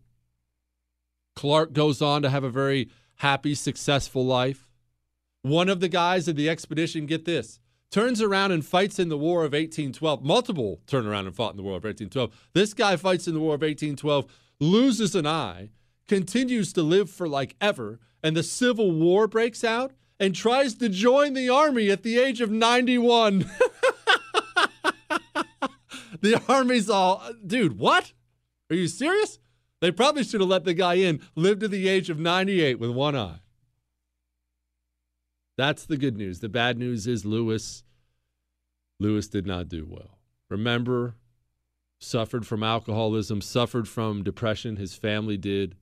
Clark goes on to have a very happy, successful life. One of the guys of the expedition, get this, turns around and fights in the War of 1812. Multiple turn around and fought in the War of 1812. This guy fights in the War of 1812, loses an eye, continues to live for like ever, and the Civil War breaks out and tries to join the army at the age of 91. the army's all, dude, what? Are you serious? They probably should have let the guy in, live to the age of 98 with one eye. That's the good news. The bad news is Lewis Lewis did not do well. Remember, suffered from alcoholism, suffered from depression. His family did.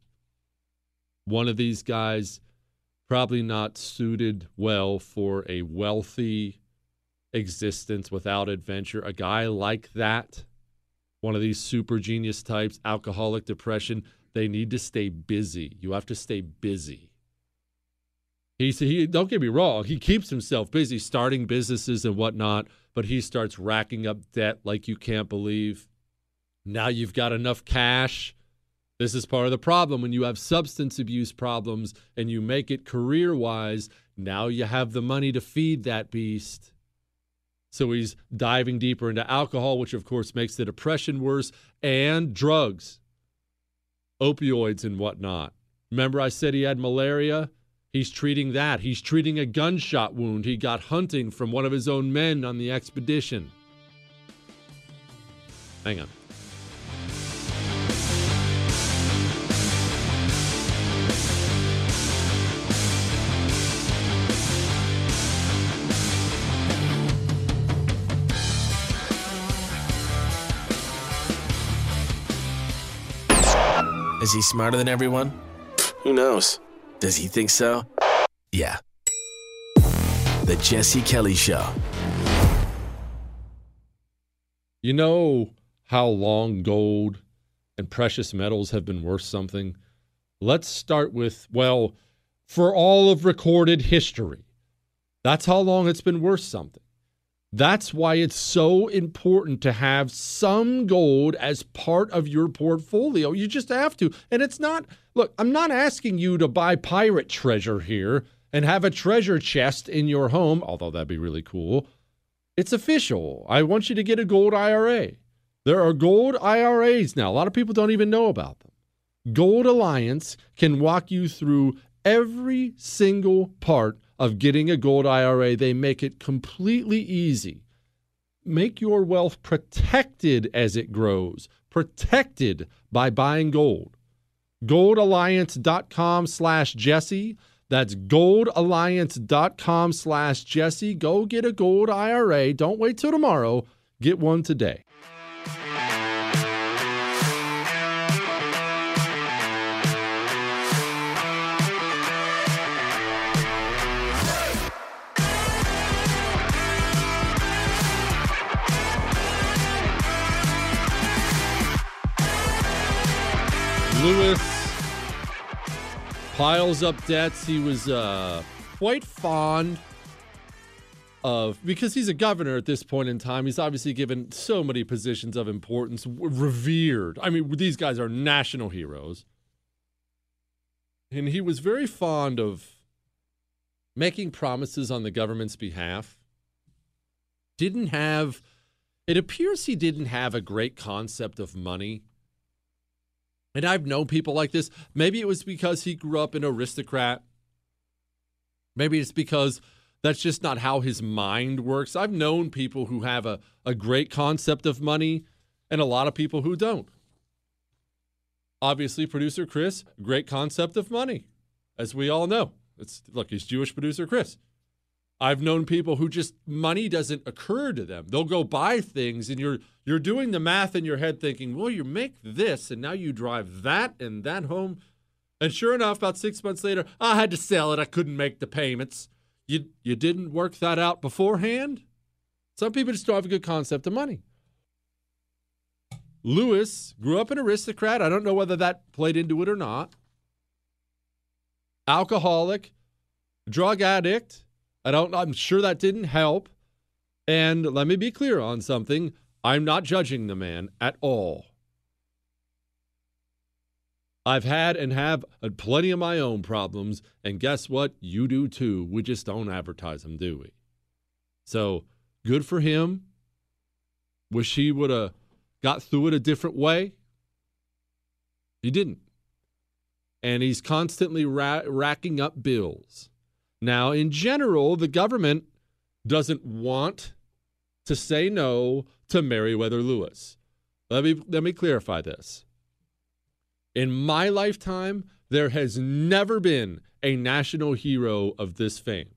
One of these guys probably not suited well for a wealthy existence without adventure. A guy like that, one of these super genius types, alcoholic depression, they need to stay busy. You have to stay busy. He, he don't get me wrong, he keeps himself busy starting businesses and whatnot, but he starts racking up debt like you can't believe. Now you've got enough cash. This is part of the problem when you have substance abuse problems and you make it career wise. Now you have the money to feed that beast. So he's diving deeper into alcohol, which of course makes the depression worse, and drugs, opioids, and whatnot. Remember, I said he had malaria? He's treating that. He's treating a gunshot wound he got hunting from one of his own men on the expedition. Hang on. Is he smarter than everyone? Who knows? Does he think so? Yeah. The Jesse Kelly Show. You know how long gold and precious metals have been worth something? Let's start with, well, for all of recorded history. That's how long it's been worth something. That's why it's so important to have some gold as part of your portfolio. You just have to. And it's not, look, I'm not asking you to buy pirate treasure here and have a treasure chest in your home, although that'd be really cool. It's official. I want you to get a gold IRA. There are gold IRAs now. A lot of people don't even know about them. Gold Alliance can walk you through every single part of getting a gold IRA. They make it completely easy. Make your wealth protected as it grows, protected by buying gold. Goldalliance.com slash Jesse. That's goldalliance.com slash Jesse. Go get a gold IRA. Don't wait till tomorrow. Get one today. Lewis piles up debts. He was uh, quite fond of because he's a governor at this point in time. He's obviously given so many positions of importance, revered. I mean, these guys are national heroes, and he was very fond of making promises on the government's behalf. Didn't have. It appears he didn't have a great concept of money. And I've known people like this. Maybe it was because he grew up an aristocrat. Maybe it's because that's just not how his mind works. I've known people who have a, a great concept of money and a lot of people who don't. Obviously, producer Chris, great concept of money, as we all know. It's look, he's Jewish producer Chris. I've known people who just money doesn't occur to them. They'll go buy things and you're you're doing the math in your head thinking, "Well, you make this and now you drive that and that home." And sure enough, about 6 months later, I had to sell it. I couldn't make the payments. You you didn't work that out beforehand? Some people just don't have a good concept of money. Lewis grew up an aristocrat. I don't know whether that played into it or not. Alcoholic, drug addict, I don't I'm sure that didn't help. And let me be clear on something. I'm not judging the man at all. I've had and have plenty of my own problems, and guess what? You do too. We just don't advertise them, do we? So good for him. Wish he would have got through it a different way. He didn't. And he's constantly ra- racking up bills. Now, in general, the government doesn't want to say no to Meriwether Lewis. Let me, let me clarify this. In my lifetime, there has never been a national hero of this fame.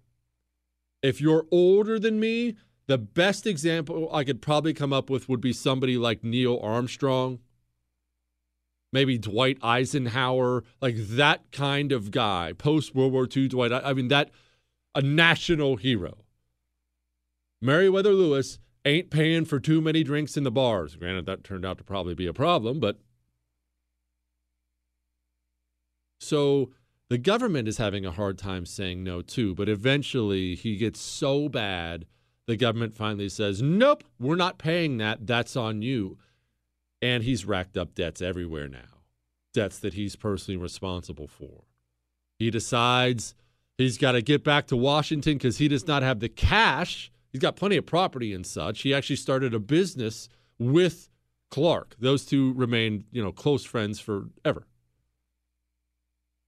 If you're older than me, the best example I could probably come up with would be somebody like Neil Armstrong. Maybe Dwight Eisenhower, like that kind of guy, post World War II Dwight. I mean, that a national hero. Meriwether Lewis ain't paying for too many drinks in the bars. Granted, that turned out to probably be a problem, but so the government is having a hard time saying no too. But eventually, he gets so bad, the government finally says, "Nope, we're not paying that. That's on you." And he's racked up debts everywhere now, debts that he's personally responsible for. He decides he's got to get back to Washington because he does not have the cash He's got plenty of property and such. He actually started a business with Clark. Those two remained, you know, close friends forever.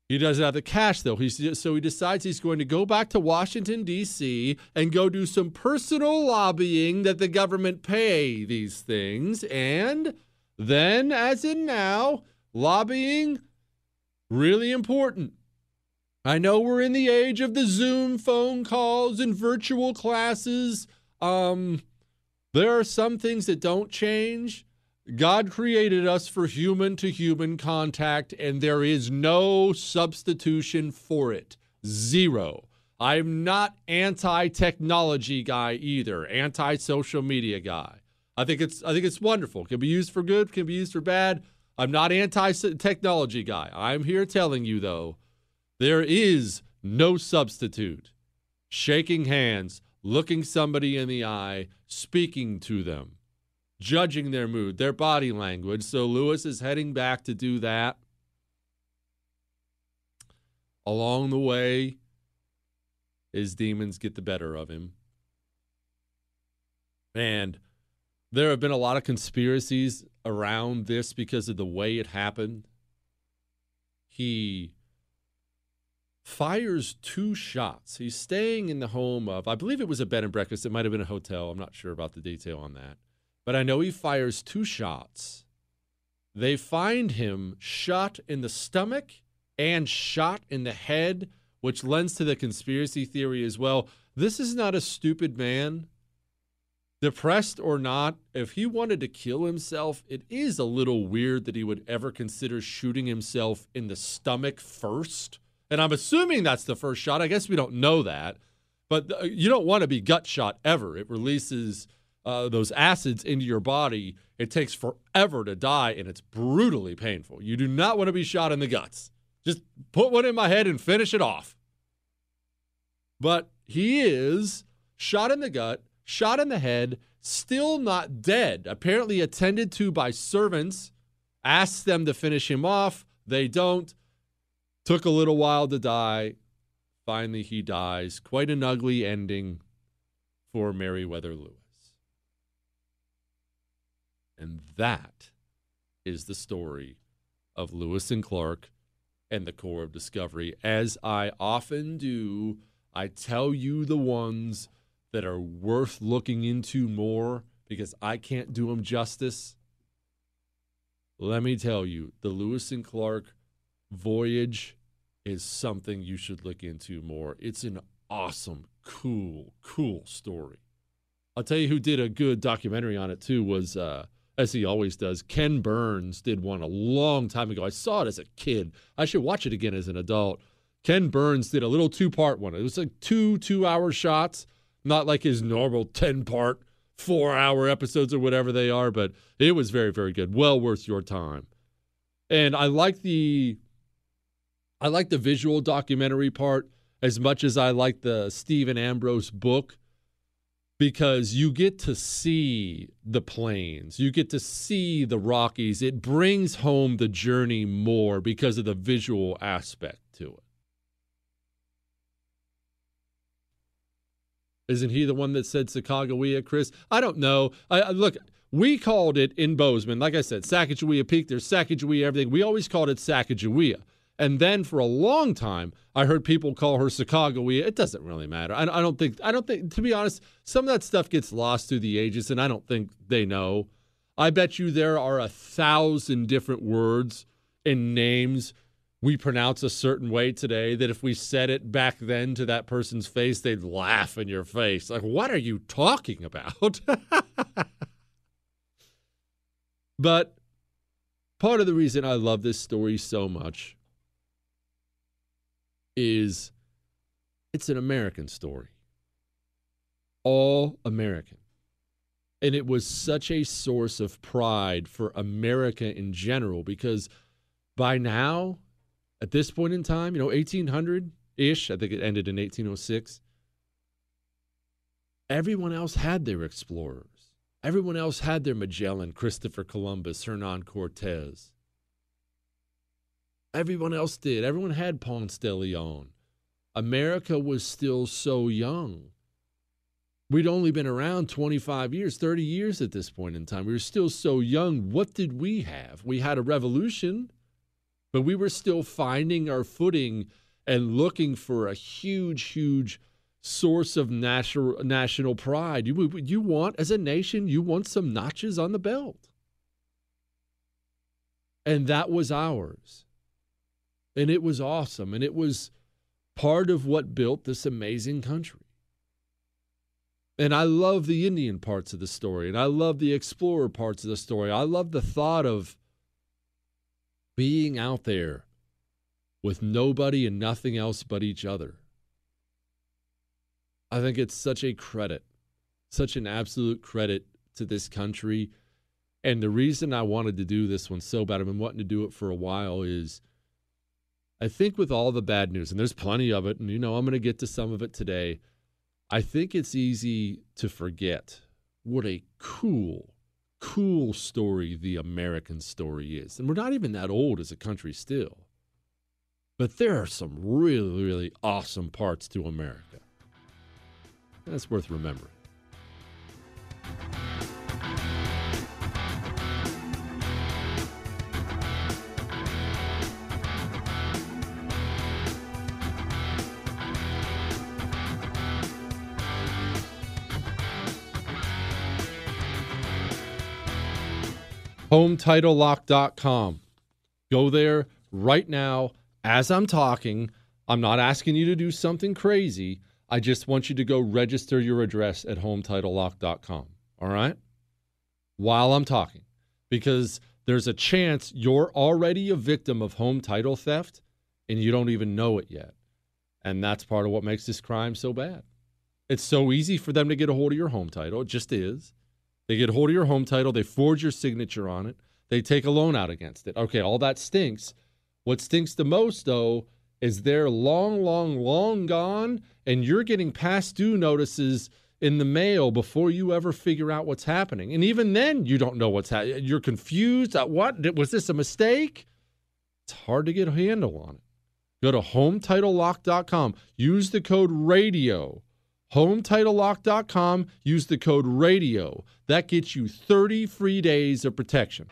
He doesn't have the cash though. He's so he decides he's going to go back to Washington D.C. and go do some personal lobbying that the government pay these things, and then, as in now, lobbying really important. I know we're in the age of the Zoom phone calls and virtual classes. Um, there are some things that don't change. God created us for human to human contact, and there is no substitution for it. Zero. I'm not anti-technology guy either, anti-social media guy. I think it's I think it's wonderful. It can be used for good, can be used for bad. I'm not anti-technology guy. I'm here telling you though there is no substitute. Shaking hands, looking somebody in the eye, speaking to them, judging their mood, their body language. So Lewis is heading back to do that. Along the way, his demons get the better of him. And there have been a lot of conspiracies around this because of the way it happened. He fires two shots. He's staying in the home of, I believe it was a bed and breakfast. It might have been a hotel. I'm not sure about the detail on that. But I know he fires two shots. They find him shot in the stomach and shot in the head, which lends to the conspiracy theory as well. This is not a stupid man. Depressed or not, if he wanted to kill himself, it is a little weird that he would ever consider shooting himself in the stomach first and I'm assuming that's the first shot. I guess we don't know that. But uh, you don't want to be gut shot ever. It releases uh, those acids into your body. It takes forever to die, and it's brutally painful. You do not want to be shot in the guts. Just put one in my head and finish it off. But he is shot in the gut, shot in the head, still not dead. Apparently attended to by servants. Asked them to finish him off. They don't. Took a little while to die. Finally, he dies. Quite an ugly ending for Meriwether Lewis. And that is the story of Lewis and Clark and the Corps of Discovery. As I often do, I tell you the ones that are worth looking into more because I can't do them justice. Let me tell you, the Lewis and Clark voyage is something you should look into more. It's an awesome, cool, cool story. I'll tell you who did a good documentary on it too was uh, as he always does. Ken Burns did one a long time ago. I saw it as a kid. I should watch it again as an adult. Ken Burns did a little two-part one. It was like two two-hour shots, not like his normal 10-part, four-hour episodes or whatever they are, but it was very, very good. Well worth your time. And I like the I like the visual documentary part as much as I like the Stephen Ambrose book because you get to see the plains, you get to see the Rockies. It brings home the journey more because of the visual aspect to it. Isn't he the one that said Sacagawea, Chris? I don't know. I, I, look, we called it in Bozeman, like I said, Sacagawea Peak. There's Sacagawea, everything. We always called it Sacagawea. And then for a long time, I heard people call her Sacagawea. It doesn't really matter. I, I, don't think, I don't think, to be honest, some of that stuff gets lost through the ages, and I don't think they know. I bet you there are a thousand different words and names we pronounce a certain way today that if we said it back then to that person's face, they'd laugh in your face. Like, what are you talking about? but part of the reason I love this story so much is it's an American story. All American. And it was such a source of pride for America in general because by now, at this point in time, you know, 1800 ish, I think it ended in 1806, everyone else had their explorers. Everyone else had their Magellan, Christopher Columbus, Hernan Cortez. Everyone else did. Everyone had Ponce de Leon. America was still so young. We'd only been around 25 years, 30 years at this point in time. We were still so young. What did we have? We had a revolution, but we were still finding our footing and looking for a huge, huge source of national national pride. You you want as a nation, you want some notches on the belt. And that was ours. And it was awesome and it was part of what built this amazing country. And I love the Indian parts of the story, and I love the explorer parts of the story. I love the thought of being out there with nobody and nothing else but each other. I think it's such a credit, such an absolute credit to this country. And the reason I wanted to do this one so bad, I've been wanting to do it for a while, is I think with all the bad news, and there's plenty of it, and you know, I'm going to get to some of it today. I think it's easy to forget what a cool, cool story the American story is. And we're not even that old as a country still. But there are some really, really awesome parts to America. That's worth remembering. HomeTitleLock.com. Go there right now as I'm talking. I'm not asking you to do something crazy. I just want you to go register your address at HomeTitleLock.com. All right? While I'm talking, because there's a chance you're already a victim of home title theft and you don't even know it yet. And that's part of what makes this crime so bad. It's so easy for them to get a hold of your home title. It just is. They get hold of your home title, they forge your signature on it, they take a loan out against it. Okay, all that stinks. What stinks the most, though, is they're long, long, long gone, and you're getting past due notices in the mail before you ever figure out what's happening. And even then, you don't know what's happening. You're confused. What? Was this a mistake? It's hard to get a handle on it. Go to HomeTitleLock.com. Use the code RADIO HomeTitleLock.com. Use the code RADIO. That gets you 30 free days of protection.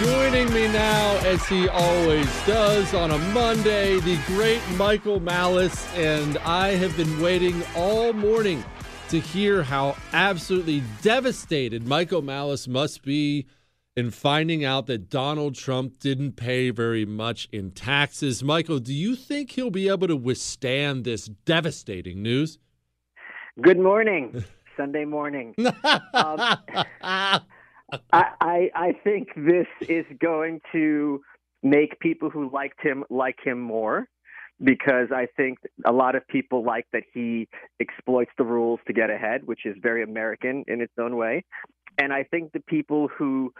Joining me now, as he always does on a Monday, the great Michael Malice. And I have been waiting all morning to hear how absolutely devastated Michael Malice must be in finding out that Donald Trump didn't pay very much in taxes. Michael, do you think he'll be able to withstand this devastating news? Good morning, Sunday morning. um, I, I I think this is going to make people who liked him like him more because I think a lot of people like that he exploits the rules to get ahead, which is very American in its own way. And I think the people who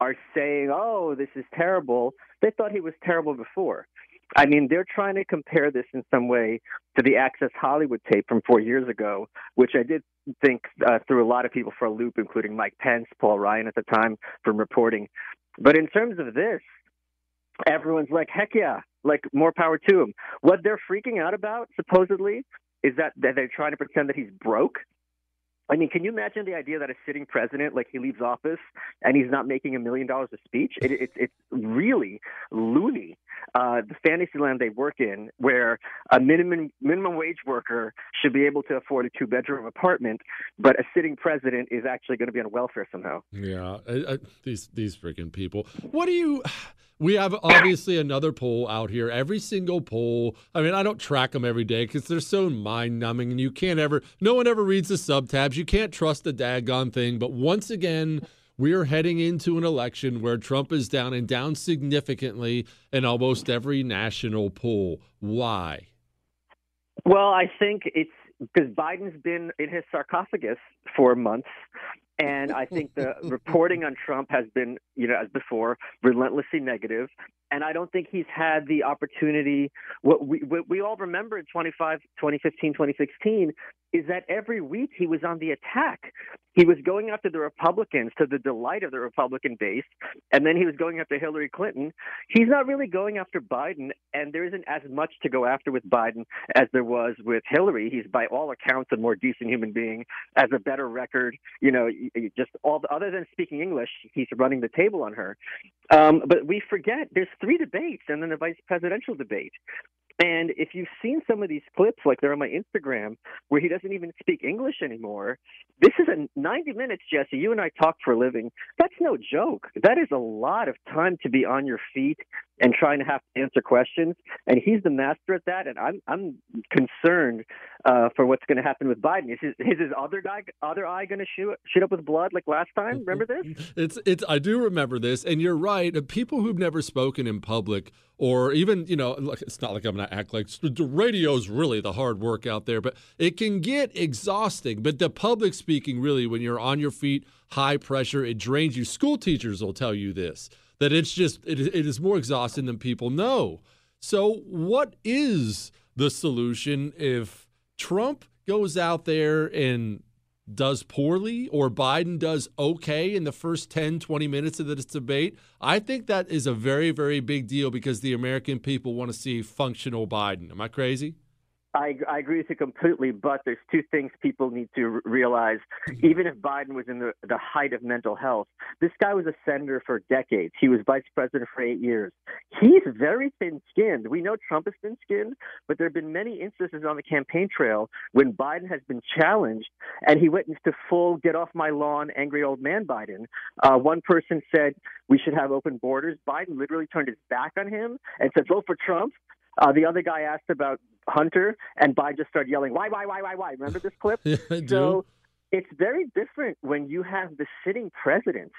are saying, oh, this is terrible, they thought he was terrible before. I mean, they're trying to compare this in some way to the Access Hollywood tape from four years ago, which I did think uh, threw a lot of people for a loop, including Mike Pence, Paul Ryan at the time, from reporting. But in terms of this, everyone's like, heck yeah, like more power to him. What they're freaking out about, supposedly, is that, they're trying to pretend that he's broke I mean, can you imagine the idea that a sitting president, like he leaves office and he's not making a million dollars a speech? It, it, it's really loony. Uh, the fantasy land they work in, where a minimum minimum wage worker should be able to afford a two bedroom apartment, but a sitting president is actually going to be on welfare somehow. Yeah, I, I, these these freaking people. What do you? We have obviously another poll out here. Every single poll. I mean, I don't track them every day because they're so mind numbing, and you can't ever. No one ever reads the subtabs. You can't trust the daggone thing. But once again we are heading into an election where Trump is down and down significantly in almost every national poll. Why? Well, I think it's because Biden's been in his sarcophagus for months. And I think the reporting on Trump has been, you know, as before, relentlessly negative. And I don't think he's had the opportunity. What we, what we all remember in 25, 2015, 2016 is that every week he was on the attack. He was going after the Republicans to the delight of the Republican base, and then he was going after Hillary Clinton. He's not really going after Biden, and there isn't as much to go after with Biden as there was with Hillary. He's by all accounts a more decent human being, has a better record. You know, just all the, other than speaking English, he's running the table on her. Um, but we forget there's three debates and then a vice presidential debate. And if you've seen some of these clips, like they're on my Instagram, where he doesn't even speak English anymore, this is a 90 minutes, Jesse. You and I talk for a living. That's no joke. That is a lot of time to be on your feet and trying to have to answer questions. And he's the master at that. And I'm I'm concerned uh, for what's going to happen with Biden. Is his, is his other guy other eye going to shoot shoot up with blood like last time? Remember this? It's it's. I do remember this. And you're right. People who've never spoken in public or even you know it's not like i'm going to act like the radio's really the hard work out there but it can get exhausting but the public speaking really when you're on your feet high pressure it drains you school teachers will tell you this that it's just it, it is more exhausting than people know. So what is the solution if Trump goes out there and does poorly or Biden does okay in the first 10, 20 minutes of this debate, I think that is a very, very big deal because the American people want to see functional Biden. Am I crazy? I, I agree with you completely, but there's two things people need to realize. Even if Biden was in the, the height of mental health, this guy was a senator for decades. He was vice president for eight years. He's very thin skinned. We know Trump is thin skinned, but there have been many instances on the campaign trail when Biden has been challenged and he went into full get off my lawn, angry old man Biden. Uh, one person said we should have open borders. Biden literally turned his back on him and said, vote for Trump. Uh, the other guy asked about Hunter, and Biden just started yelling, "Why, why, why, why, why?" Remember this clip? yeah, I do. So it's very different when you have the sitting president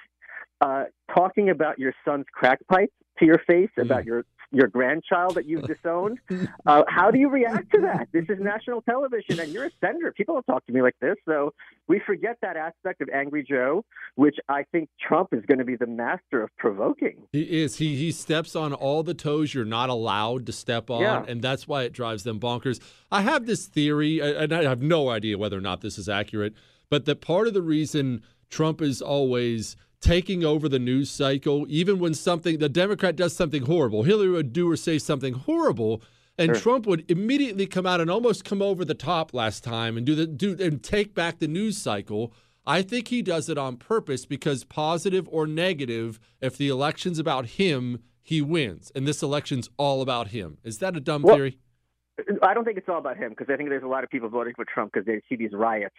uh, talking about your son's crack pipe to your face, mm. about your your grandchild that you've disowned. Uh, how do you react to that? This is national television, and you're a senator. People don't talk to me like this. So we forget that aspect of Angry Joe, which I think Trump is going to be the master of provoking. He is. He he steps on all the toes you're not allowed to step on, yeah. and that's why it drives them bonkers. I have this theory, and I have no idea whether or not this is accurate, but that part of the reason Trump is always taking over the news cycle, even when something the Democrat does something horrible. Hillary would do or say something horrible, and sure. Trump would immediately come out and almost come over the top last time and do the do and take back the news cycle. I think he does it on purpose because positive or negative, if the election's about him, he wins. And this election's all about him. Is that a dumb well, theory? I don't think it's all about him because I think there's a lot of people voting for Trump because they see these riots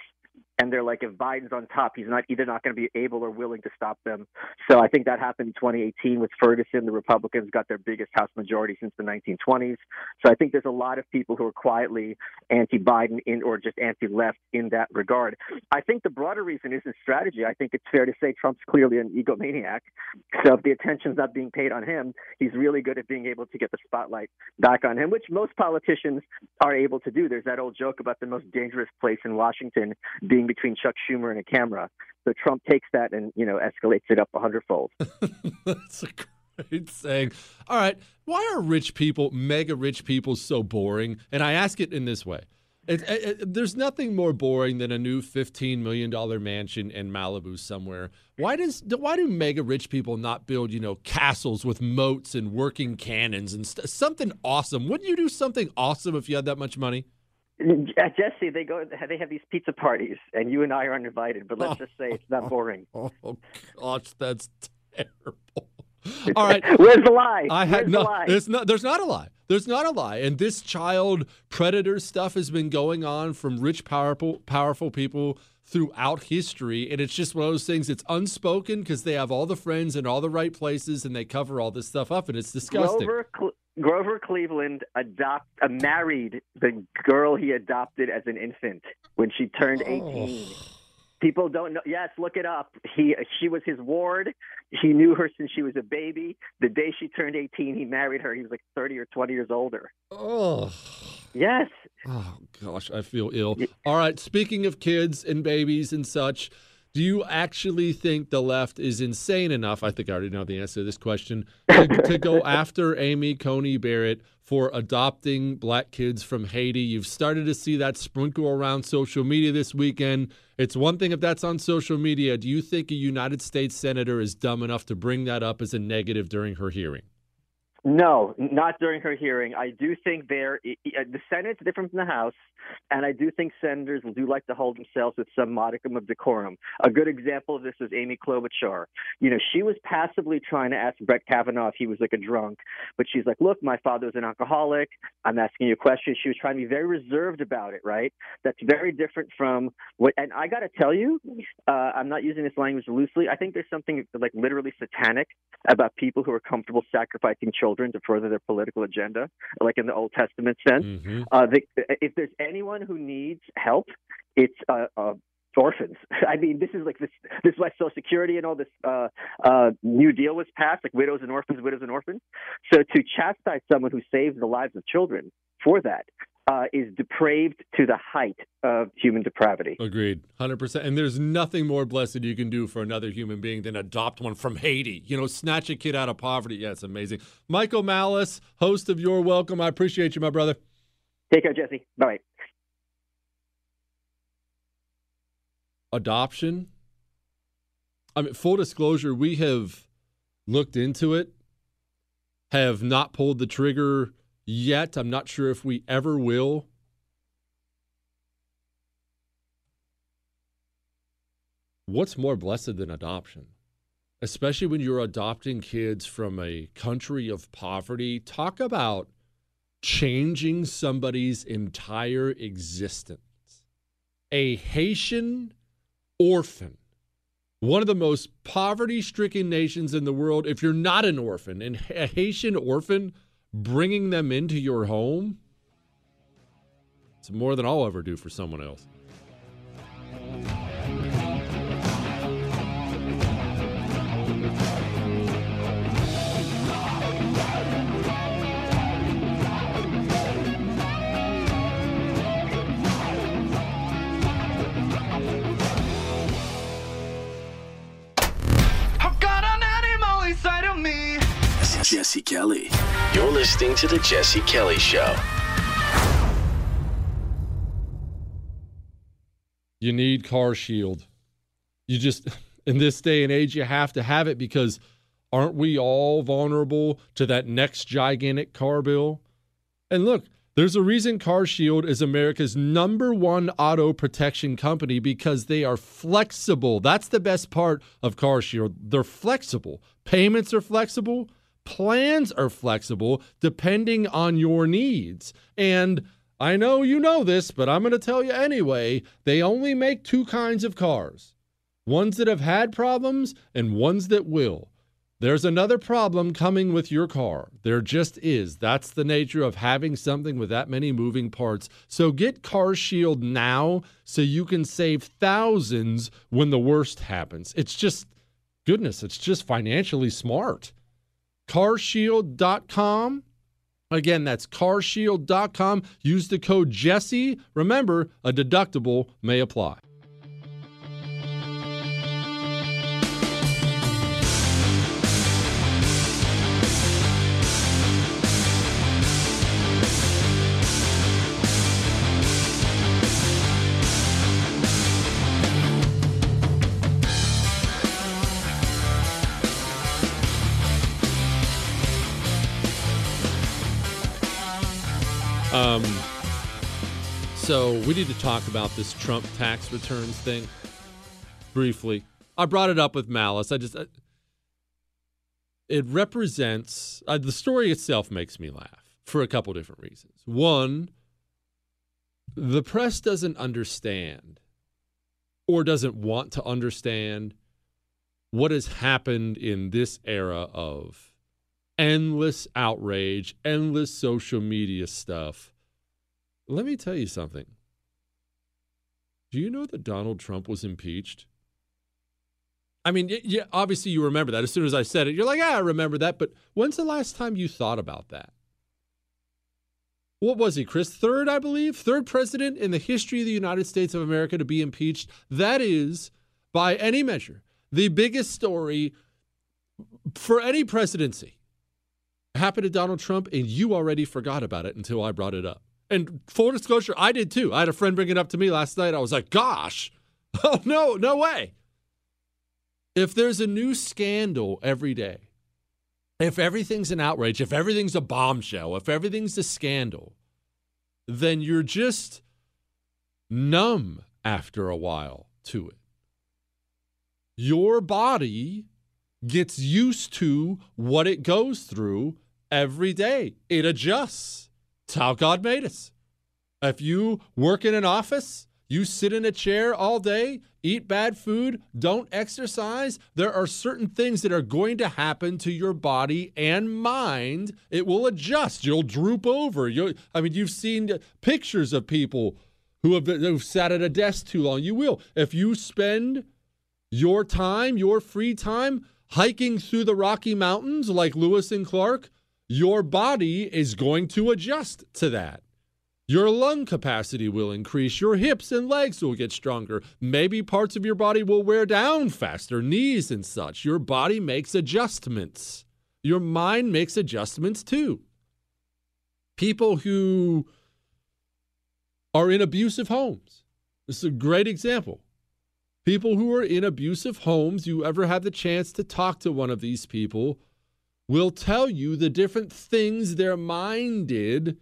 and they're like, if Biden's on top, he's not either not going to be able or willing to stop them. So I think that happened in 2018 with Ferguson. The Republicans got their biggest House majority since the 1920s. So I think there's a lot of people who are quietly anti-Biden in or just anti-left in that regard. I think the broader reason isn't strategy. I think it's fair to say Trump's clearly an egomaniac. So if the attention's not being paid on him, he's really good at being able to get the spotlight back on him, which most politicians are able to do. There's that old joke about the most dangerous place in Washington being between Chuck Schumer and a camera. So Trump takes that and you know escalates it up a hundredfold. That's a great saying. All right, why are rich people, mega rich people, so boring? And I ask it in this way. It, it, it, there's nothing more boring than a new $15 million mansion in Malibu somewhere. Why does why do mega rich people not build, you know, castles with moats and working cannons and st- something awesome? Wouldn't you do something awesome if you had that much money? Jesse, they go. They have these pizza parties, and you and I are uninvited. But let's just say it's not boring. Oh, gosh, that's terrible. All right. Where's the lie? I had no. the lie? There's not. There's not a lie. There's not a lie. And this child predator stuff has been going on from rich, powerful, powerful people throughout history, and it's just one of those things. It's unspoken because they have all the friends in all the right places, and they cover all this stuff up, and it's disgusting. Grover, Cle- Grover Cleveland adopt uh, married the girl he adopted as an infant when she turned 18. People don't know. Yes, look it up. He she was his ward. He knew her since she was a baby. The day she turned 18, he married her. He was like 30 or 20 years older. Oh. Yes. Oh gosh, I feel ill. All right, speaking of kids and babies and such, do you actually think the left is insane enough? I think I already know the answer to this question to, to go after Amy Coney Barrett for adopting black kids from Haiti. You've started to see that sprinkle around social media this weekend. It's one thing if that's on social media. Do you think a United States senator is dumb enough to bring that up as a negative during her hearing? No, not during her hearing. I do think there uh, the Senate's different from the House, and I do think senators do like to hold themselves with some modicum of decorum. A good example of this is Amy Klobuchar. You know, she was passively trying to ask Brett Kavanaugh if he was like a drunk, but she's like, "Look, my father was an alcoholic. I'm asking you a question." She was trying to be very reserved about it. Right? That's very different from what. And I got to tell you, uh, I'm not using this language loosely. I think there's something like literally satanic about people who are comfortable sacrificing children to further their political agenda, like in the Old Testament sense. Mm-hmm. Uh, the, if there's anyone who needs help, it's uh, uh, orphans. I mean, this is like this. This is why Social Security and all this uh, uh, New Deal was passed, like widows and orphans, widows and orphans. So to chastise someone who saves the lives of children for that uh, is depraved to the height of human depravity. Agreed, hundred percent. And there's nothing more blessed you can do for another human being than adopt one from Haiti. You know, snatch a kid out of poverty. Yeah, it's amazing. Michael Malice, host of Your Welcome. I appreciate you, my brother. Take care, Jesse. Bye. Adoption. I mean, full disclosure, we have looked into it, have not pulled the trigger yet. I'm not sure if we ever will. What's more blessed than adoption? Especially when you're adopting kids from a country of poverty. Talk about changing somebody's entire existence. A Haitian orphan, one of the most poverty stricken nations in the world. If you're not an orphan, and a Haitian orphan, bringing them into your home, it's more than I'll ever do for someone else. Jesse Kelly. You're listening to The Jesse Kelly Show. You need Car Shield. You just, in this day and age, you have to have it because aren't we all vulnerable to that next gigantic car bill? And look, there's a reason Car Shield is America's number one auto protection company because they are flexible. That's the best part of Car Shield. They're flexible. Payments are flexible. Plans are flexible depending on your needs. And I know you know this, but I'm going to tell you anyway. They only make two kinds of cars ones that have had problems and ones that will. There's another problem coming with your car. There just is. That's the nature of having something with that many moving parts. So get Car Shield now so you can save thousands when the worst happens. It's just, goodness, it's just financially smart. CarShield.com. Again, that's carshield.com. Use the code Jesse. Remember, a deductible may apply. So we need to talk about this Trump tax returns thing briefly. I brought it up with Malice. I just, I, it represents uh, the story itself makes me laugh for a couple different reasons. One, the press doesn't understand or doesn't want to understand what has happened in this era of endless outrage, endless social media stuff. Let me tell you something. Do you know that Donald Trump was impeached? I mean, yeah, obviously you remember that. As soon as I said it, you're like, ah, I remember that. But when's the last time you thought about that? What was he, Chris? Third, I believe? Third president in the history of the United States of America to be impeached. That is, by any measure, the biggest story for any presidency. Happened to Donald Trump, and you already forgot about it until I brought it up. And full disclosure, I did too. I had a friend bring it up to me last night. I was like, gosh, oh no, no way. If there's a new scandal every day, if everything's an outrage, if everything's a bombshell, if everything's a scandal, then you're just numb after a while to it. Your body gets used to what it goes through every day. It adjusts. It's how God made us. If you work in an office, you sit in a chair all day, eat bad food, don't exercise, there are certain things that are going to happen to your body and mind. It will adjust. You'll droop over. you I mean, you've seen pictures of people who have who've sat at a desk too long. You will. If you spend your time, your free time, hiking through the Rocky Mountains like Lewis and Clark, your body is going to adjust to that. Your lung capacity will increase. Your hips and legs will get stronger. Maybe parts of your body will wear down faster, knees and such. Your body makes adjustments. Your mind makes adjustments too. People who are in abusive homes. This is a great example. People who are in abusive homes, you ever have the chance to talk to one of these people, will tell you the different things their mind did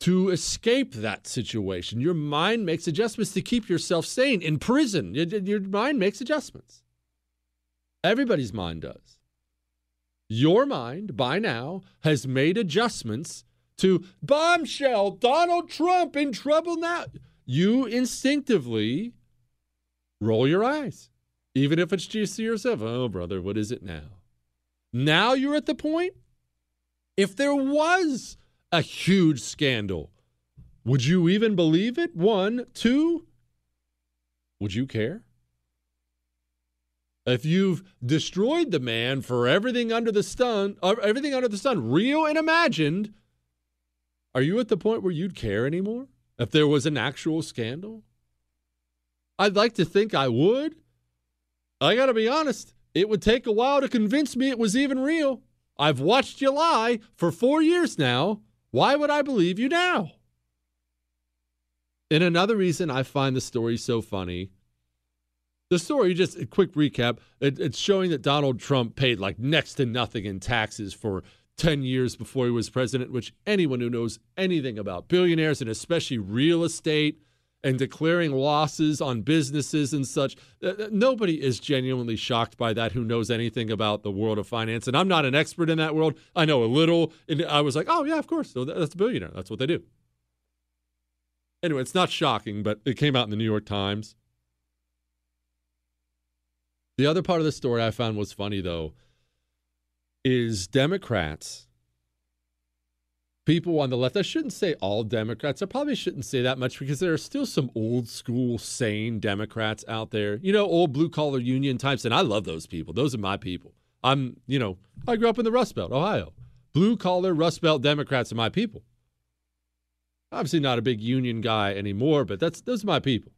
to escape that situation. Your mind makes adjustments to keep yourself sane. In prison, your mind makes adjustments. Everybody's mind does. Your mind, by now, has made adjustments to bombshell, Donald Trump in trouble now. You instinctively roll your eyes, even if it's just to yourself. Oh, brother, what is it now? Now you're at the point. If there was a huge scandal. Would you even believe it? One, two, would you care? If you've destroyed the man for everything under the sun, uh, everything under the sun, real and imagined, are you at the point where you'd care anymore? If there was an actual scandal? I'd like to think I would. I got to be honest, it would take a while to convince me it was even real. I've watched you lie for four years now. Why would I believe you now? And another reason I find the story so funny the story, just a quick recap, it, it's showing that Donald Trump paid like next to nothing in taxes for 10 years before he was president, which anyone who knows anything about billionaires and especially real estate and declaring losses on businesses and such. Uh, uh, nobody is genuinely shocked by that who knows anything about the world of finance. And I'm not an expert in that world. I know a little. And I was like, oh, yeah, of course. So that's a billionaire. That's what they do. Anyway, it's not shocking, but it came out in the New York Times. The other part of the story I found was funny, though, is Democrats people on the left. I shouldn't say all Democrats. I probably shouldn't say that much because there are still some old school, sane Democrats out there. You know, old blue collar union types. And I love those people. Those are my people. I'm, you know, I grew up in the Rust Belt, Ohio. Blue collar Rust Belt Democrats are my people. Obviously not a big union guy anymore, but that's those are my people.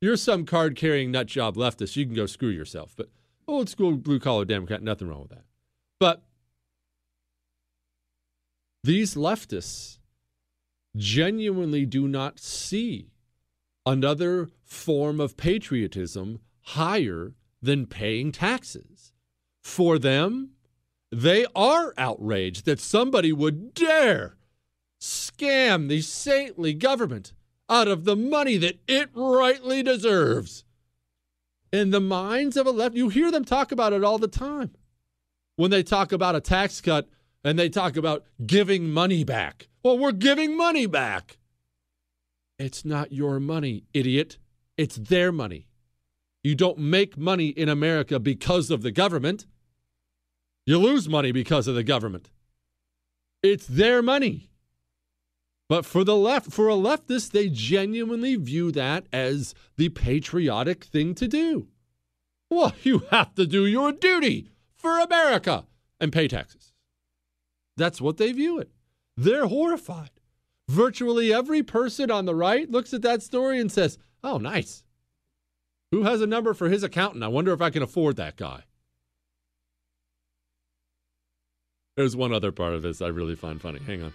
You're some card carrying nut job leftist. You can go screw yourself. But old school blue collar Democrat, nothing wrong with that. But these leftists genuinely do not see another form of patriotism higher than paying taxes. For them, they are outraged that somebody would dare scam the saintly government out of the money that it rightly deserves. In the minds of a left, you hear them talk about it all the time. when they talk about a tax cut and they talk about giving money back. Well, we're giving money back. It's not your money, idiot. It's their money. You don't make money in America because of the government. You lose money because of the government. It's their money. But for the left, for a leftist, they genuinely view that as the patriotic thing to do. Well, you have to do your duty for America and pay taxes. That's what they view it. They're horrified. Virtually every person on the right looks at that story and says, Oh, nice. Who has a number for his accountant? I wonder if I can afford that guy. There's one other part of this I really find funny. Hang on.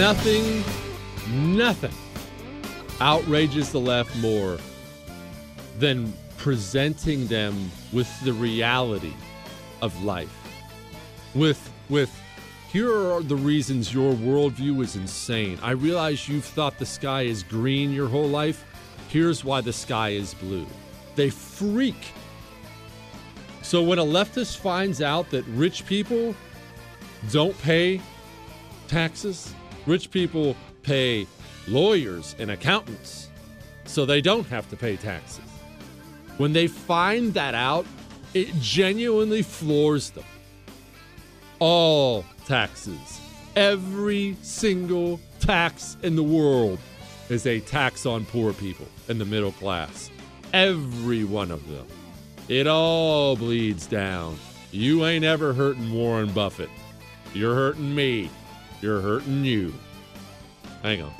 Nothing, nothing outrages the left more than presenting them with the reality of life. With with here are the reasons your worldview is insane. I realize you've thought the sky is green your whole life. Here's why the sky is blue. They freak. So when a leftist finds out that rich people don't pay taxes, rich people pay lawyers and accountants so they don't have to pay taxes. When they find that out, it genuinely floors them. All taxes, every single tax in the world is a tax on poor people and the middle class. Every one of them. It all bleeds down. You ain't ever hurting Warren Buffett. You're hurting me. You're hurting you. Hang on.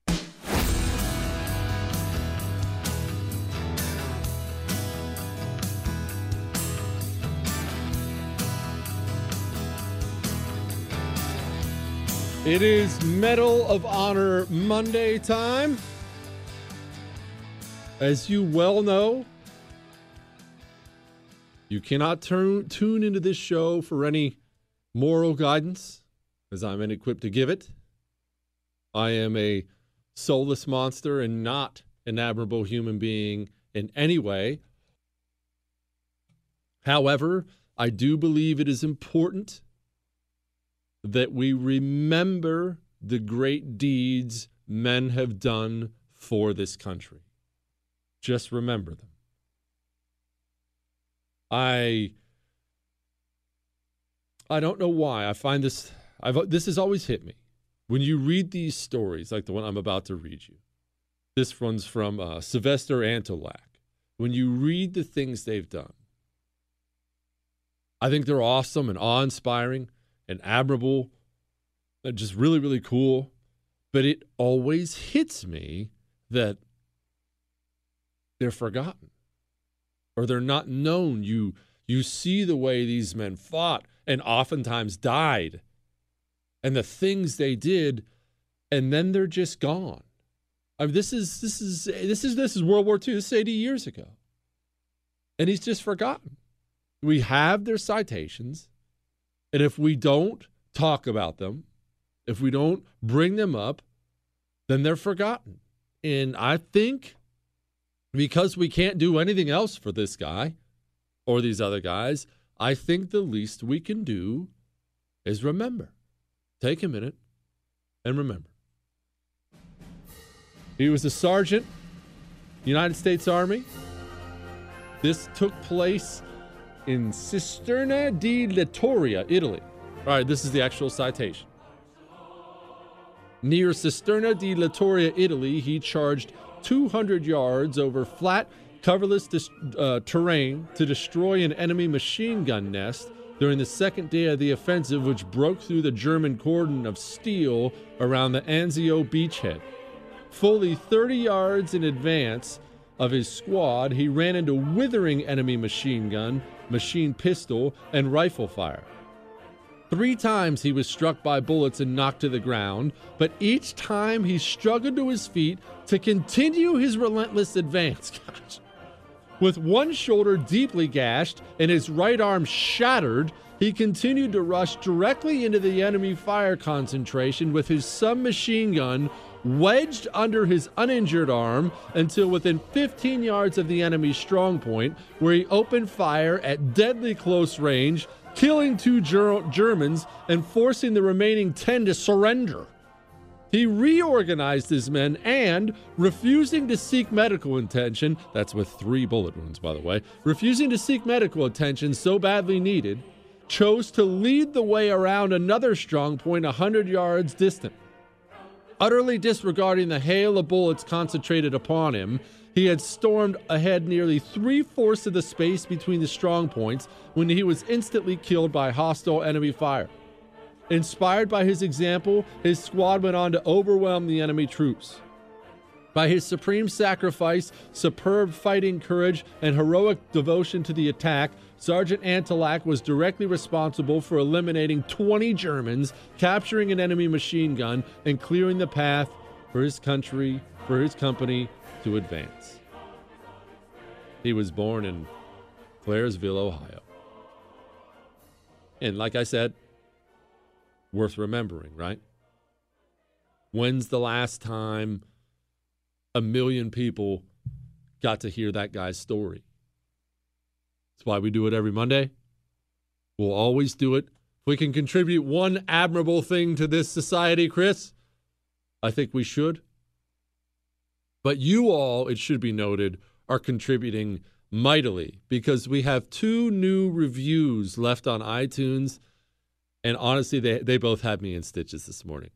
It is Medal of Honor Monday time. As you well know, you cannot turn, tune into this show for any moral guidance, as I'm inequipped to give it. I am a soulless monster and not an admirable human being in any way. However, I do believe it is important that we remember the great deeds men have done for this country. Just remember them. I I don't know why. I find this I've this has always hit me. When you read these stories like the one I'm about to read you. This one's from uh, Sylvester Antolak. When you read the things they've done, I think they're awesome and awe inspiring and admirable, and just really, really cool. But it always hits me that they're forgotten or they're not known. You you see the way these men fought and oftentimes died and the things they did, and then they're just gone. I mean, this is this is this is this is World War II. This is 80 years ago. And he's just forgotten. We have their citations, and if we don't talk about them, if we don't bring them up, then they're forgotten. And I think because we can't do anything else for this guy or these other guys, I think the least we can do is remember. Take a minute and remember. He was a sergeant, United States Army. This took place in Cisterna di Littoria, Italy. All right, this is the actual citation. Near Cisterna di Littoria, Italy, he charged 200 yards over flat, coverless uh, terrain to destroy an enemy machine gun nest during the second day of the offensive, which broke through the German cordon of steel around the Anzio beachhead. Fully 30 yards in advance of his squad, he ran into withering enemy machine gun, machine pistol, and rifle fire. Three times he was struck by bullets and knocked to the ground, but each time he struggled to his feet to continue his relentless advance. Gosh. With one shoulder deeply gashed and his right arm shattered, he continued to rush directly into the enemy fire concentration with his submachine gun wedged under his uninjured arm until within 15 yards of the enemy's strong point, where he opened fire at deadly close range, killing two Ger- Germans and forcing the remaining 10 to surrender. He reorganized his men and, refusing to seek medical attention, that's with three bullet wounds, by the way, refusing to seek medical attention so badly needed, chose to lead the way around another strong point 100 yards distant. Utterly disregarding the hail of bullets concentrated upon him, he had stormed ahead nearly three fourths of the space between the strong points when he was instantly killed by hostile enemy fire. Inspired by his example, his squad went on to overwhelm the enemy troops. By his supreme sacrifice, superb fighting courage, and heroic devotion to the attack, Sergeant Antolak was directly responsible for eliminating 20 Germans, capturing an enemy machine gun, and clearing the path for his country, for his company to advance. He was born in Claresville, Ohio. And like I said, worth remembering, right? When's the last time a million people got to hear that guy's story? That's why we do it every Monday. We'll always do it. If we can contribute one admirable thing to this society, Chris, I think we should. But you all, it should be noted, are contributing mightily because we have two new reviews left on iTunes. And honestly, they, they both had me in stitches this morning.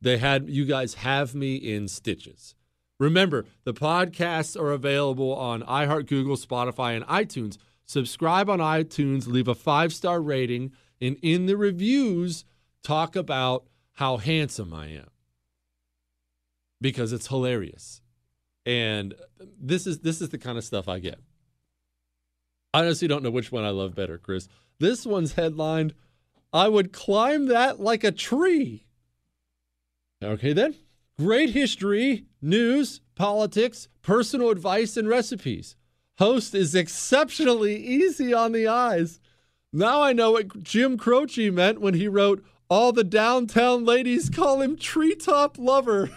They had you guys have me in stitches. Remember, the podcasts are available on iHeart, Google, Spotify, and iTunes. Subscribe on iTunes, leave a five star rating, and in the reviews, talk about how handsome I am because it's hilarious. And this is this is the kind of stuff I get. I honestly don't know which one I love better, Chris. This one's headlined, I would climb that like a tree. Okay, then. Great history, news, politics, personal advice, and recipes. Host is exceptionally easy on the eyes. Now I know what Jim Croce meant when he wrote, All the downtown ladies call him treetop lover.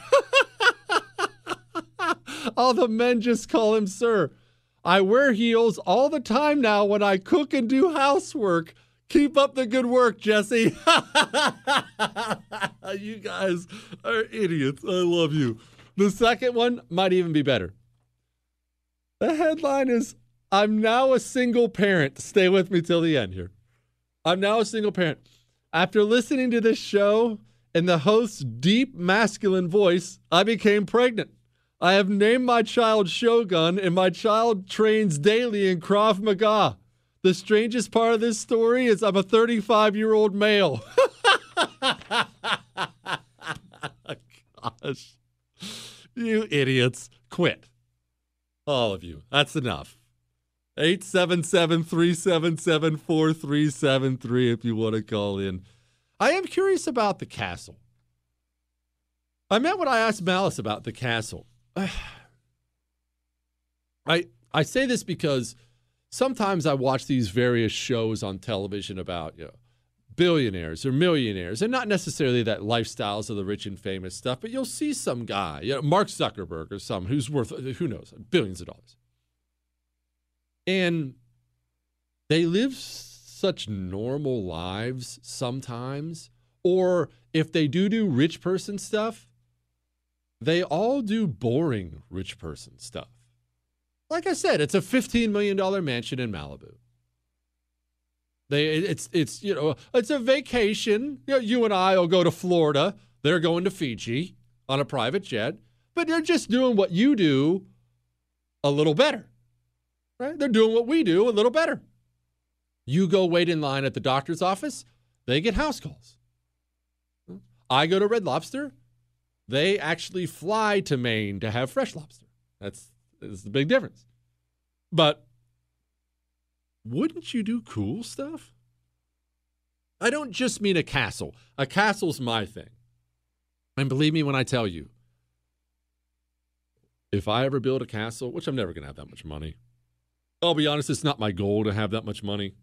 All the men just call him sir. I wear heels all the time now when I cook and do housework. Keep up the good work, Jesse. you guys are idiots. I love you. The second one might even be better. The headline is I'm now a single parent. Stay with me till the end here. I'm now a single parent. After listening to this show and the host's deep masculine voice, I became pregnant. I have named my child Shogun, and my child trains daily in Krav Maga. The strangest part of this story is I'm a 35 year old male. Gosh. You idiots. Quit. All of you. That's enough. 877 377 4373 if you want to call in. I am curious about the castle. I meant what I asked Malice about the castle. I I say this because sometimes I watch these various shows on television about you know billionaires or millionaires, and not necessarily that lifestyles of the rich and famous stuff, but you'll see some guy, you know, Mark Zuckerberg or some who's worth who knows billions of dollars, and they live such normal lives sometimes, or if they do do rich person stuff, they all do boring rich person stuff. Like I said, it's a $15 million mansion in Malibu. They, it's, it's, you know, it's a vacation. You, know, you and I will go to Florida. They're going to Fiji on a private jet, but they're just doing what you do a little better, right? They're doing what we do a little better. You go wait in line at the doctor's office, they get house calls. I go to Red Lobster, they actually fly to Maine to have fresh lobster. That's, that's the big difference. But wouldn't you do cool stuff? I don't just mean a castle. A castle's my thing. And believe me when I tell you, if I ever build a castle, which I'm never going to have that much money, I'll be honest, it's not my goal to have that much money.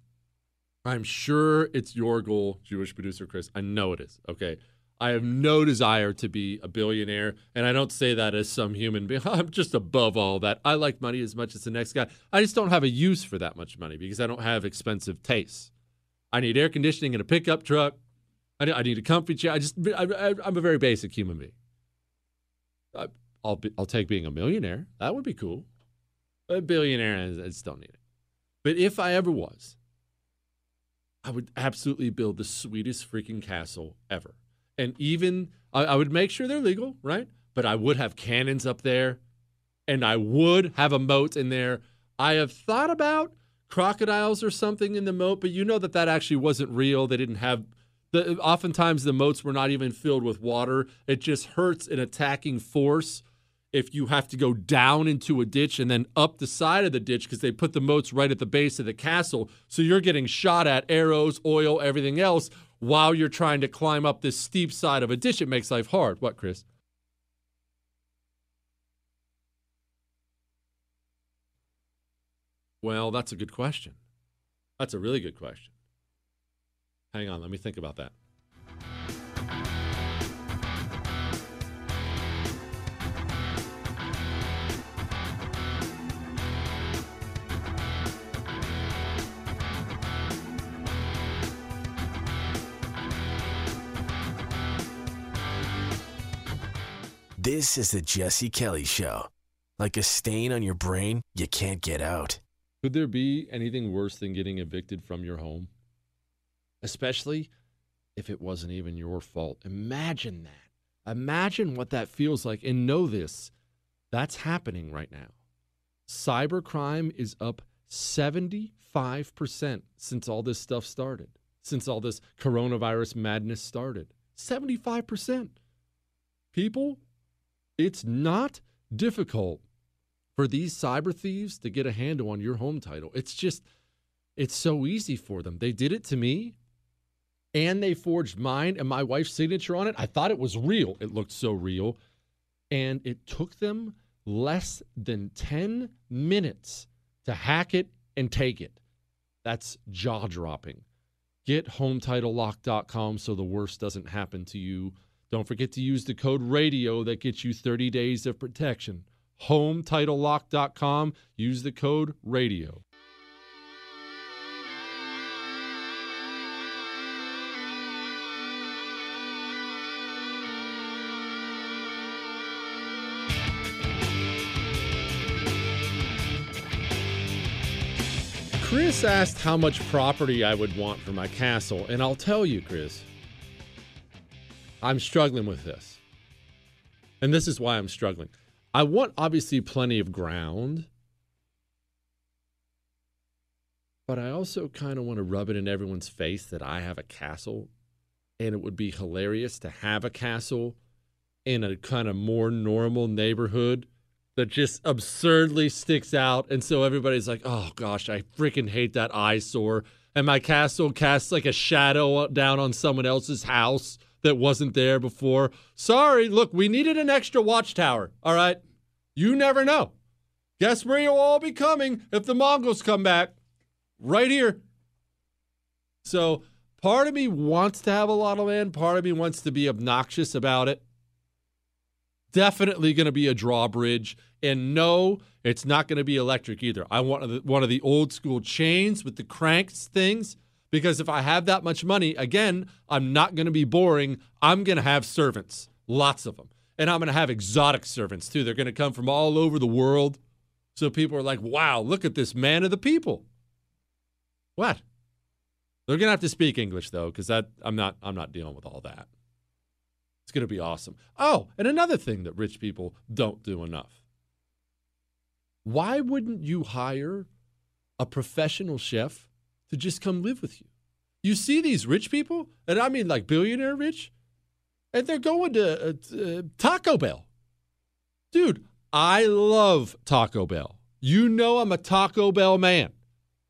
I'm sure it's your goal, Jewish producer Chris. I know it is. Okay. I have no desire to be a billionaire. And I don't say that as some human being. I'm just above all that. I like money as much as the next guy. I just don't have a use for that much money because I don't have expensive tastes. I need air conditioning in a pickup truck. I need a comfy chair. I just, I, am a very basic human being. I, will be, I'll take being a millionaire. That would be cool. A billionaire, I just don't need it. But if I ever was, I would absolutely build the sweetest freaking castle ever and even I, I would make sure they're legal, right? But I would have cannons up there, and I would have a moat in there. I have thought about crocodiles or something in the moat, but you know that that actually wasn't real. They didn't have the. Oftentimes the moats were not even filled with water. It just hurts an attacking force if you have to go down into a ditch and then up the side of the ditch because they put the moats right at the base of the castle. So you're getting shot at arrows, oil, everything else while you're trying to climb up this steep side of a ditch. It makes life hard. What, Chris? Well, that's a good question. That's a really good question. Hang on, let me think about that. This is the Jesse Kelly Show. Like a stain on your brain, you can't get out. Could there be anything worse than getting evicted from your home? Especially if it wasn't even your fault. Imagine that. Imagine what that feels like. And know this that's happening right now. Cybercrime is up 75% since all this stuff started, since all this coronavirus madness started. 75%. People it's not difficult for these cyber thieves to get a handle on your home title. It's just, it's so easy for them. They did it to me and they forged mine and my wife's signature on it. I thought it was real. It looked so real. And it took them less than 10 minutes to hack it and take it. That's jaw dropping. Get HometitleLock.com so the worst doesn't happen to you don't forget to use the code RADIO that gets you 30 days of protection. HomeTitleLock.com. Use the code RADIO. Chris asked how much property I would want for my castle, and I'll tell you, Chris, I'm struggling with this. And this is why I'm struggling. I want obviously plenty of ground, but I also kind of want to rub it in everyone's face that I have a castle, and it would be hilarious to have a castle in a kind of more normal neighborhood that just absurdly sticks out. And so everybody's like, oh gosh, I freaking hate that eyesore. And my castle casts like a shadow down on someone else's house that wasn't there before. Sorry, look, we needed an extra watchtower. All right. You never know. Guess where you'll all be coming if the Mongols come back? Right here. So part of me wants to have a lot of land, part of me wants to be obnoxious about it. Definitely going to be a drawbridge. And no, it's not going to be electric either. I want one of the old school chains with the cranks things because if I have that much money, again, I'm not going to be boring. I'm going to have servants, lots of them. And I'm going to have exotic servants too. They're going to come from all over the world. So people are like, wow, look at this man of the people. What? They're going to have to speak English though because that I'm not I'm not dealing with all that. It's going to be awesome. Oh, and another thing that rich people don't do enough why wouldn't you hire a professional chef to just come live with you? You see these rich people, and I mean like billionaire rich, and they're going to uh, uh, Taco Bell. Dude, I love Taco Bell. You know I'm a Taco Bell man.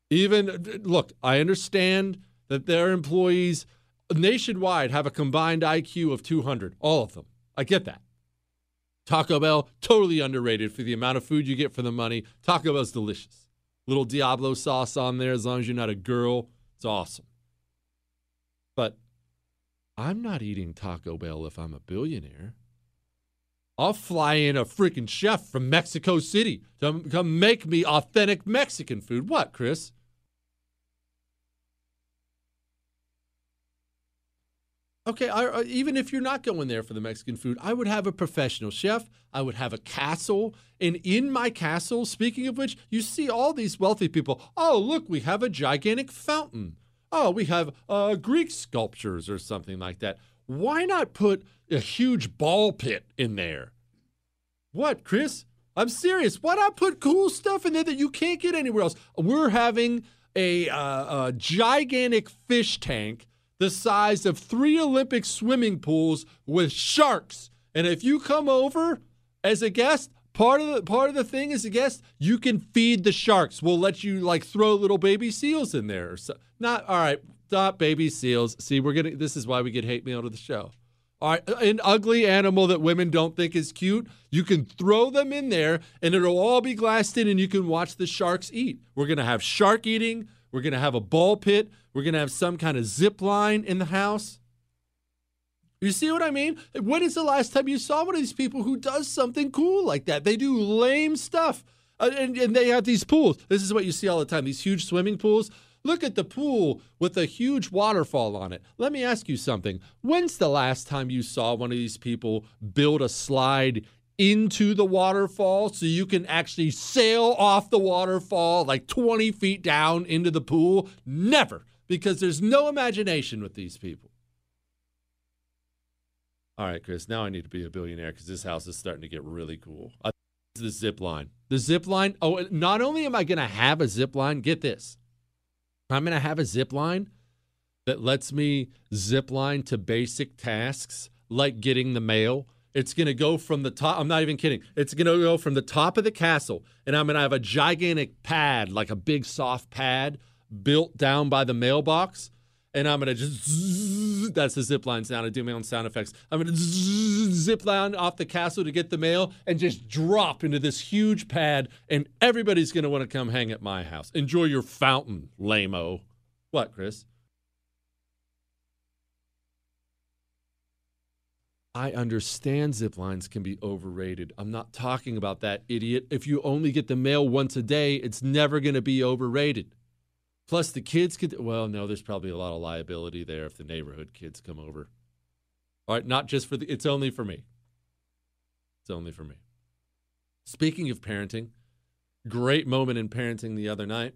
Even look, I understand that their employees nationwide have a combined IQ of 200, all of them. I get that. Taco Bell, totally underrated for the amount of food you get for the money. Taco Bell's delicious. Little Diablo sauce on there as long as you're not a girl. It's awesome. But I'm not eating Taco Bell if I'm a billionaire. I'll fly in a freaking chef from Mexico City to come make me authentic Mexican food. What, Chris? Okay, I, even if you're not going there for the Mexican food, I would have a professional chef. I would have a castle. And in my castle, speaking of which, you see all these wealthy people. Oh, look, we have a gigantic fountain. Oh, we have uh, Greek sculptures or something like that. Why not put a huge ball pit in there? What, Chris? I'm serious. Why not put cool stuff in there that you can't get anywhere else? We're having a, uh, a gigantic fish tank the size of three Olympic swimming pools with sharks. And if you come over as a guest, part of the part of the thing is a guest, you can feed the sharks. We'll let you like throw little baby seals in there. So, not all right. Stop baby seals. See, we're gonna. This is why we get hate mail to the show. All right, uh, an ugly animal that women don't think is cute, you can throw them in there and it'll all be glassed in and you can watch the sharks eat. We're going to have shark eating. We're going to have a ball pit. We're going to have some kind of zip line in the house. You see what I mean? When is the last time you saw one of these people who does something cool like that? They do lame stuff. Uh, and, and they have these pools. This is what you see all the time these huge swimming pools. Look at the pool with a huge waterfall on it. Let me ask you something. When's the last time you saw one of these people build a slide into the waterfall so you can actually sail off the waterfall like 20 feet down into the pool? Never, because there's no imagination with these people. All right, Chris, now I need to be a billionaire because this house is starting to get really cool. Uh, the zip line. The zip line. Oh, not only am I going to have a zip line, get this. I'm going to have a zip line that lets me zip line to basic tasks like getting the mail it's going to go from the top. I'm not even kidding. It's going to go from the top of the castle, and I'm going to have a gigantic pad, like a big soft pad, built down by the mailbox. And I'm going to just, zzz, that's the zip line sound. I do my own sound effects. I'm going to zip line off the castle to get the mail and just drop into this huge pad, and everybody's going to want to come hang at my house. Enjoy your fountain, lame What, Chris? I understand zip lines can be overrated. I'm not talking about that, idiot. If you only get the mail once a day, it's never going to be overrated. Plus, the kids could, well, no, there's probably a lot of liability there if the neighborhood kids come over. All right, not just for the, it's only for me. It's only for me. Speaking of parenting, great moment in parenting the other night.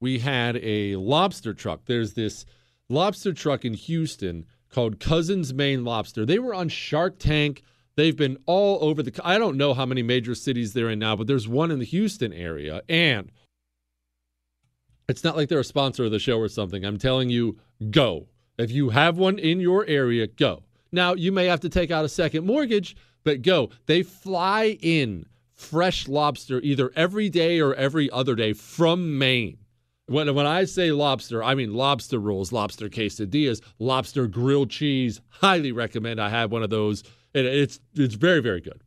We had a lobster truck. There's this lobster truck in Houston called Cousins Maine Lobster. They were on Shark Tank. They've been all over the. I don't know how many major cities they're in now, but there's one in the Houston area. And it's not like they're a sponsor of the show or something. I'm telling you, go. If you have one in your area, go. Now, you may have to take out a second mortgage, but go. They fly in fresh lobster either every day or every other day from Maine. When, when I say lobster, I mean lobster rolls, lobster quesadillas, lobster grilled cheese. Highly recommend I have one of those. It, it's it's very very good.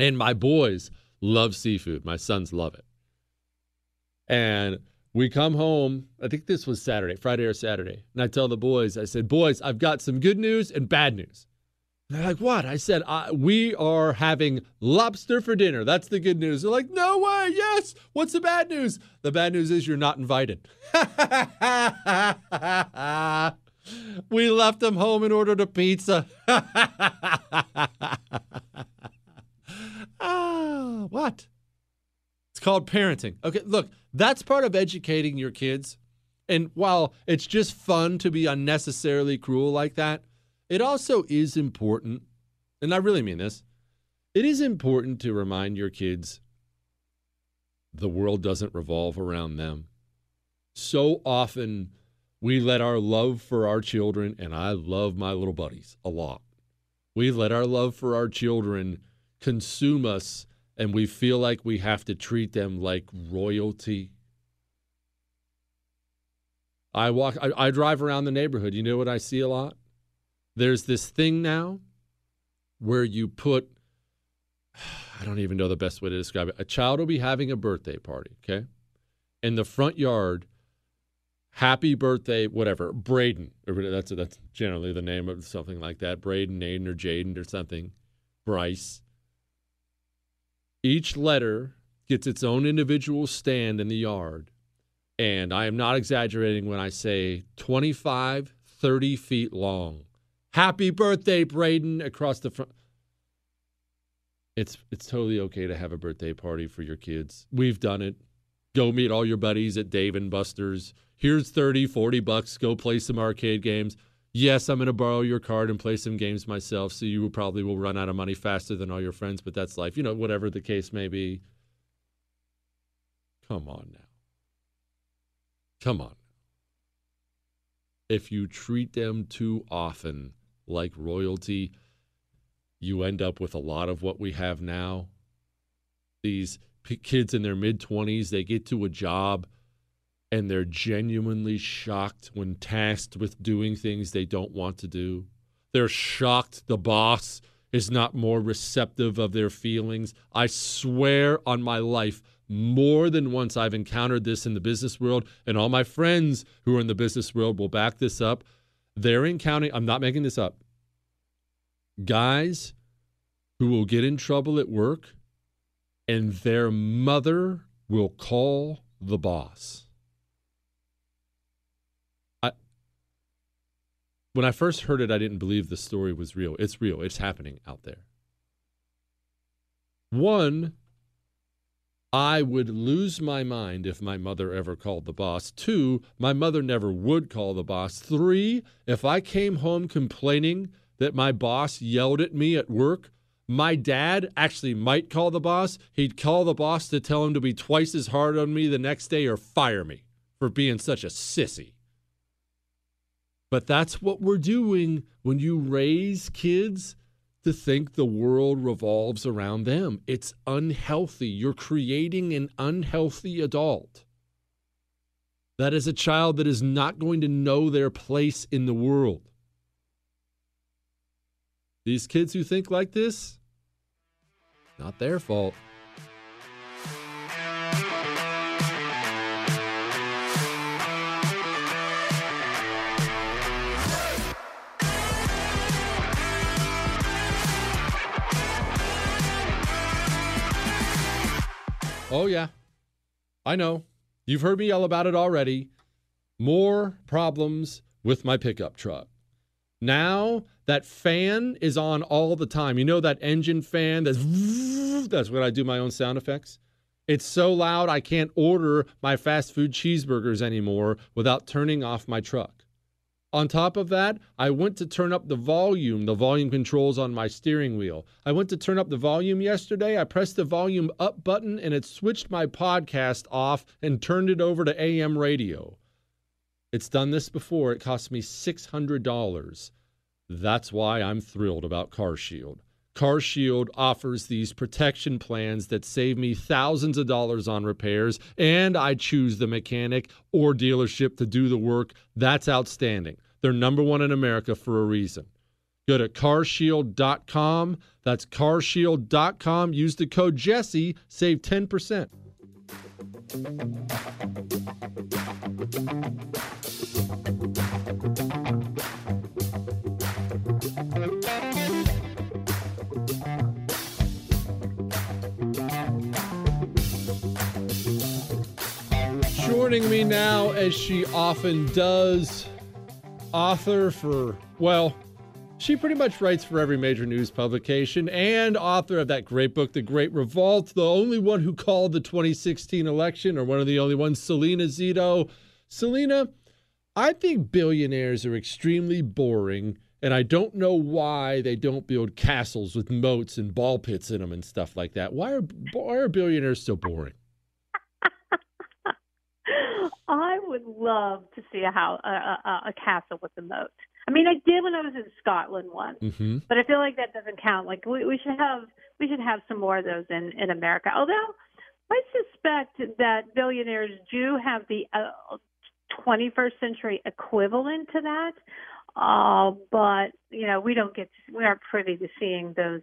And my boys love seafood. My sons love it. And we come home. I think this was Saturday, Friday or Saturday, and I tell the boys, I said, "Boys, I've got some good news and bad news." They're like, "What?" I said, "We are having lobster for dinner. That's the good news." They're like, "No way! Yes. What's the bad news?" The bad news is you're not invited. we left them home and ordered a pizza. ah, what? It's called parenting. Okay, look, that's part of educating your kids. And while it's just fun to be unnecessarily cruel like that, it also is important, and I really mean this, it is important to remind your kids the world doesn't revolve around them. So often we let our love for our children, and I love my little buddies a lot, we let our love for our children consume us, and we feel like we have to treat them like royalty. I walk, I, I drive around the neighborhood. You know what I see a lot? There's this thing now where you put, I don't even know the best way to describe it. A child will be having a birthday party, okay? In the front yard, happy birthday, whatever, Braden. That's that's generally the name of something like that. Braden, Aiden, or Jaden, or something. Bryce. Each letter gets its own individual stand in the yard. And I am not exaggerating when I say 25, 30 feet long. Happy birthday, Braden, across the front. It's it's totally okay to have a birthday party for your kids. We've done it. Go meet all your buddies at Dave and Buster's. Here's 30, 40 bucks. Go play some arcade games. Yes, I'm going to borrow your card and play some games myself, so you probably will run out of money faster than all your friends, but that's life. You know, whatever the case may be. Come on now. Come on. If you treat them too often like royalty, you end up with a lot of what we have now. These p- kids in their mid 20s, they get to a job and they're genuinely shocked when tasked with doing things they don't want to do. They're shocked the boss is not more receptive of their feelings. I swear on my life, more than once I've encountered this in the business world, and all my friends who are in the business world will back this up. They're encountering, I'm not making this up, guys who will get in trouble at work and their mother will call the boss. I, when I first heard it, I didn't believe the story was real. It's real, it's happening out there. One, I would lose my mind if my mother ever called the boss. Two, my mother never would call the boss. Three, if I came home complaining that my boss yelled at me at work, my dad actually might call the boss. He'd call the boss to tell him to be twice as hard on me the next day or fire me for being such a sissy. But that's what we're doing when you raise kids to think the world revolves around them. It's unhealthy. You're creating an unhealthy adult. That is a child that is not going to know their place in the world. These kids who think like this, not their fault. Oh, yeah. I know. You've heard me yell about it already. More problems with my pickup truck. Now that fan is on all the time. You know that engine fan that's that's when I do my own sound effects. It's so loud I can't order my fast food cheeseburgers anymore without turning off my truck. On top of that, I went to turn up the volume, the volume controls on my steering wheel. I went to turn up the volume yesterday. I pressed the volume up button and it switched my podcast off and turned it over to AM radio. It's done this before. It cost me $600. That's why I'm thrilled about CarShield. CarShield offers these protection plans that save me thousands of dollars on repairs, and I choose the mechanic or dealership to do the work. That's outstanding. They're number one in America for a reason. Go to carshield.com. That's carshield.com. Use the code Jesse, save 10%. Joining me now, as she often does, author for, well, she pretty much writes for every major news publication and author of that great book, The Great Revolt, the only one who called the 2016 election, or one of the only ones, Salena Zito. Salena, I think billionaires are extremely boring, and I don't know why they don't build castles with moats and ball pits in them and stuff like that. Why are, why are billionaires so boring? I would love to see a house, a, a, a castle with a moat. I mean, I did when I was in Scotland once, mm-hmm. but I feel like that doesn't count. Like we, we should have we should have some more of those in in America. Although I suspect that billionaires do have the uh, 21st century equivalent to that, uh, but you know we don't get we aren't privy to seeing those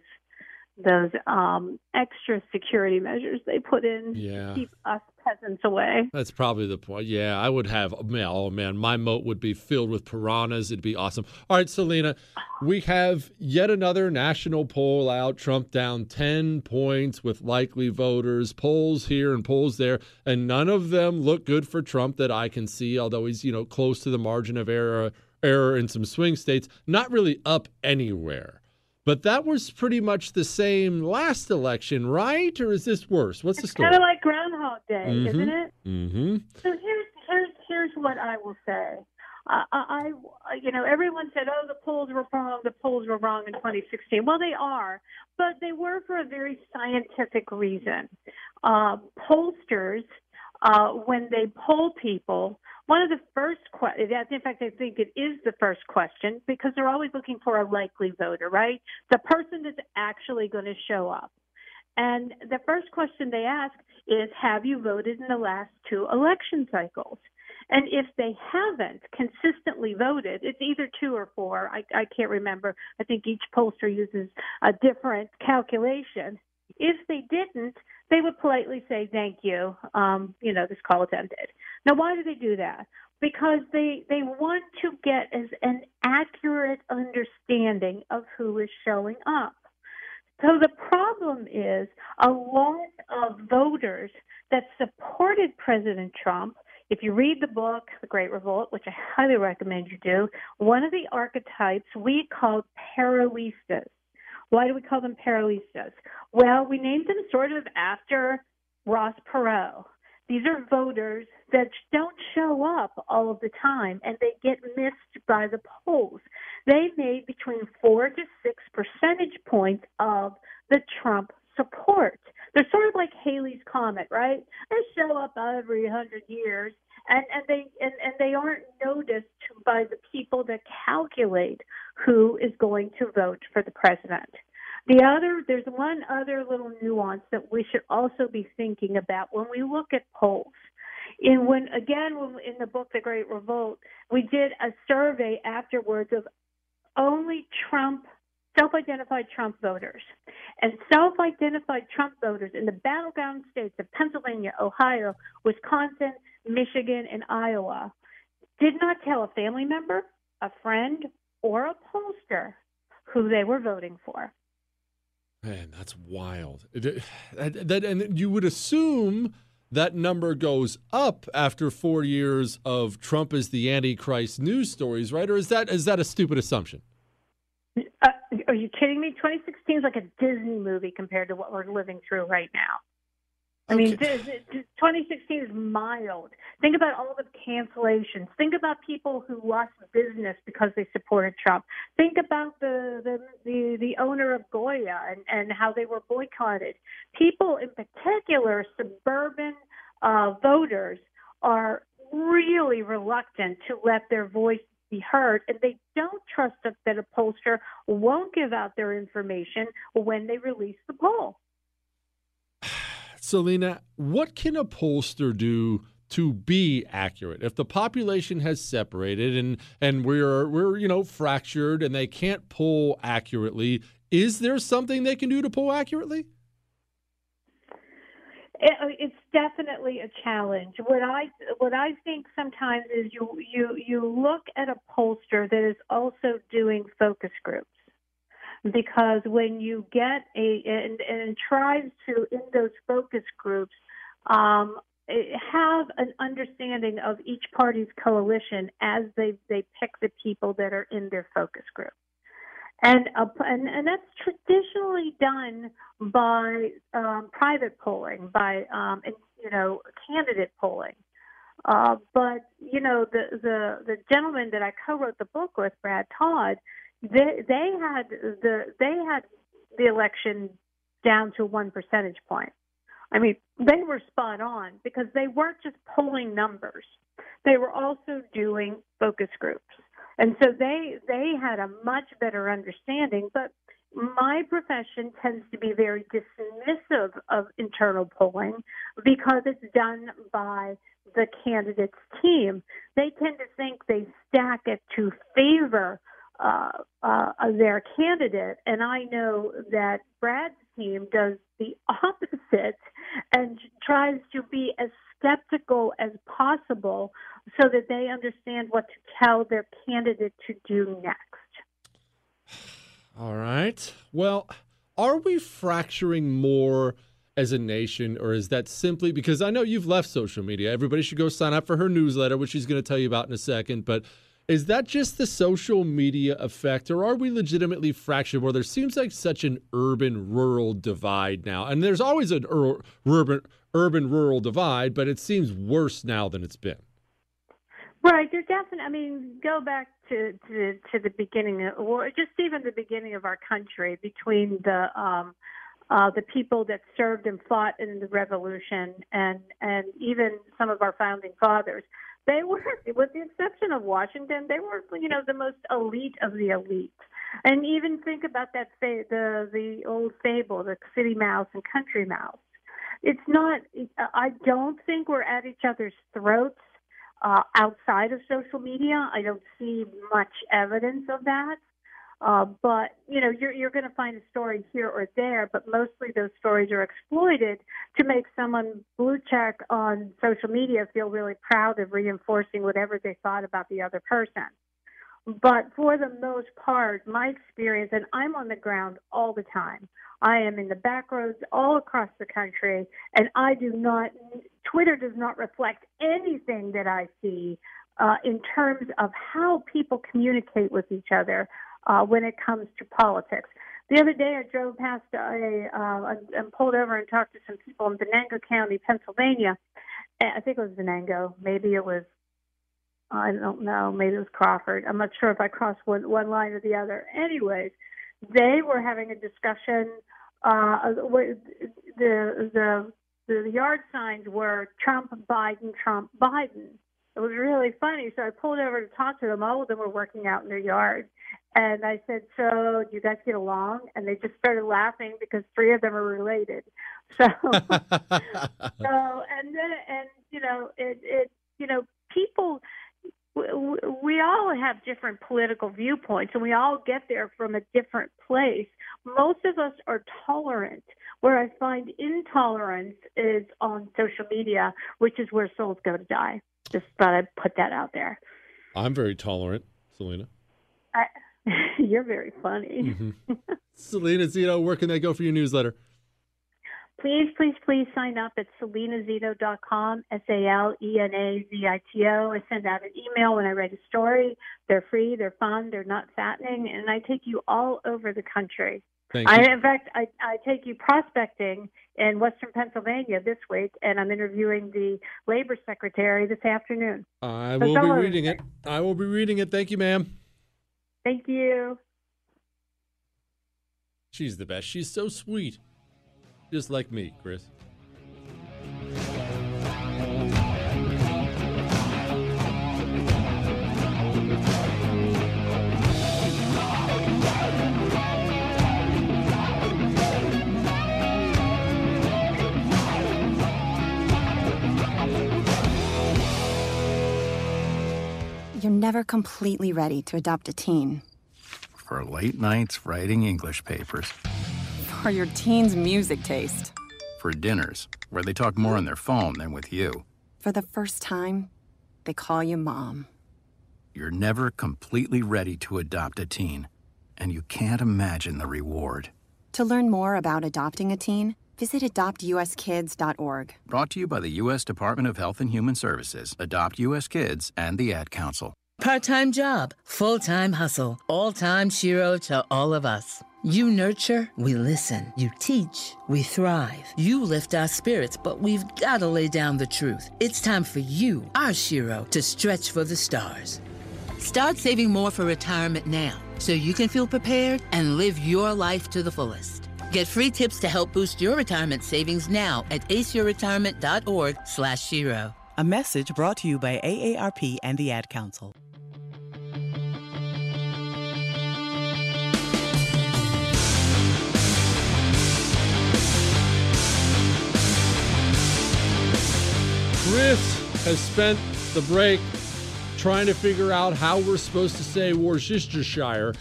those um, extra security measures they put in yeah. to keep us peasants away. That's probably the point. Yeah, I would have. Man, oh man, my moat would be filled with piranhas. It'd be awesome. All right, Salena, we have yet another national poll out. Trump down ten points with likely voters. Polls here and polls there, and none of them look good for Trump that I can see. Although he's you know close to the margin of error error in some swing states, not really up anywhere. But that was pretty much the same last election, right? Or is this worse? What's it's the story? Kind of like Groundhog Day, mm-hmm. isn't it? Mm-hmm. So here's here's here's what I will say. Uh, I, you know, everyone said, "Oh, the polls were wrong. The polls were wrong in 2016." Well, they are, but they were for a very scientific reason. Uh, pollsters, uh, when they poll people, one of the first questions, in fact, I think it is the first question because they're always looking for a likely voter, right? The person that's actually going to show up. And the first question they ask is, have you voted in the last two election cycles? And if they haven't consistently voted, it's either two or four. I, I can't remember. I think each pollster uses a different calculation. If they didn't, they would politely say, thank you. Um, you know, this call is ended. Now, why do they do that? Because they, they want to get as an accurate understanding of who is showing up. So the problem is a lot of voters that supported President Trump. If you read the book, The Great Revolt, which I highly recommend you do, one of the archetypes we call Perotistas. Why do we call them Perotistas? Well, we named them sort of after Ross Perot. These are voters that don't show up all of the time and they get missed by the polls. They made between four to six percentage points of the Trump support. They're sort of like Halley's Comet, right? They show up every hundred years and, and they and, and they aren't noticed by the people that calculate who is going to vote for the president. The other, there's one other little nuance that we should also be thinking about when we look at polls. In when again, when, in the book The Great Revolt, we did a survey afterwards of only Trump self-identified Trump voters. And self-identified Trump voters in the battleground states of Pennsylvania, Ohio, Wisconsin, Michigan, and Iowa did not tell a family member, a friend, or a pollster who they were voting for. Man, that's wild. That, and you would assume that number goes up after four years of Trump as the Antichrist news stories, right? Or is that is that a stupid assumption? Are you kidding me? 2016 is like a Disney movie compared to what we're living through right now. I mean, Okay. th- th- th- 2016 is mild. Think about all the cancellations. Think about people who lost business because they supported Trump. Think about the the the, the owner of Goya and, and how they were boycotted. People, in particular, suburban uh, voters, are really reluctant to let their voice be heard, and they don't trust that a pollster won't give out their information when they release the poll. Salena, what can a pollster do to be accurate? If the population has separated and and we're we're you know fractured and they can't poll accurately, is there something they can do to poll accurately? It, it's definitely a challenge. What I what I think sometimes is you you you look at a pollster that is also doing focus groups because when you get a and, and tries to in those focus groups um, have an understanding of each party's coalition as they they pick the people that are in their focus group and uh, and, and that's traditionally done by um, private polling, by um, you know candidate polling. Uh, but you know the the the gentleman that I co-wrote the book with, Brad Todd, they they had the they had the election down to one percentage point. I mean, they were spot on because they weren't just polling numbers; they were also doing focus groups. And so they they had a much better understanding, but my profession tends to be very dismissive of internal polling because it's done by the candidate's team. They tend to think they stack it to favor uh, uh, their candidate, and I know that Brad's team does the opposite and tries to be as skeptical as possible so that they understand what to tell their candidate to do next. All right. Well, are we fracturing more as a nation, or is that simply because I know you've left social media? Everybody should go sign up for her newsletter, which she's going to tell you about in a second. But is that just the social media effect, or are we legitimately fractured where there seems like such an urban rural divide now? And there's always an ur- urban urban rural divide, but it seems worse now than it's been. Right, you're definitely. I mean, go back to to to the beginning, or just even the beginning of our country, between the um, uh, the people that served and fought in the Revolution, and and even some of our founding fathers. They were, with the exception of Washington, they were, you know, the most elite of the elite. And even think about that fa- the the old fable, the city mouse and country mouse. It's not. I don't think we're at each other's throats uh, outside of social media. I don't see much evidence of that. Uh, but you know, you're you're going to find a story here or there, but mostly those stories are exploited to make someone blue check on social media feel really proud of reinforcing whatever they thought about the other person. But for the most part, my experience, and I'm on the ground all the time. I am in the back roads all across the country, and I do not, Twitter does not reflect anything that I see uh, in terms of how people communicate with each other uh, when it comes to politics. The other day, I drove past a, uh, and pulled over and talked to some people in Venango County, Pennsylvania. I think it was Venango. Maybe it was I don't know. Maybe it was Crawford. I'm not sure if I crossed one, one line or the other. Anyways, they were having a discussion. Uh, the the the yard signs were Trump, Biden, Trump, Biden. It was really funny. So I pulled over to talk to them. All of them were working out in their yard, and I said, "So, do you guys get along?" And they just started laughing because three of them are related. So, so and then and you know it it you know people we all have different political viewpoints and we all get there from a different place. Most of us are tolerant. Where I find intolerance is on social media, which is where souls go to die. Just thought I'd put that out there. I'm very tolerant, Salena. I, You're very funny. Mm-hmm. Salena Zito, where can they go for your newsletter? Please, please, please sign up at salenazito.com, S A L E N A Z I T O. I send out an email when I write a story. They're free, they're fun, they're not fattening, and I take you all over the country. Thank I, in fact, I, I take you prospecting in Western Pennsylvania this week, and I'm interviewing the labor secretary this afternoon. I So will be reading it. I will be reading it. Thank you, ma'am. Thank you. She's the best. She's so sweet. Just like me, Chris. You're never completely ready to adopt a teen. For late nights writing English papers. For your teen's music taste. For dinners, where they talk more on their phone than with you. For the first time, they call you mom. You're never completely ready to adopt a teen. And you can't imagine the reward. To learn more about adopting a teen, visit adoptuskids.org. Brought to you by the U.S. Department of Health and Human Services, Adopt U.S. Kids, and the Ad Council. Part time job, full time hustle, all time Shero to all of us. You nurture, we listen. You teach, we thrive. You lift our spirits, but we've got to lay down the truth. It's time for you, our Shero, to stretch for the stars. Start saving more for retirement now so you can feel prepared and live your life to the fullest. Get free tips to help boost your retirement savings now at aceyourretirement.org slash Shero. A message brought to you by AARP and the Ad Council. Chris has spent the break trying to figure out how we're supposed to say Worcestershire.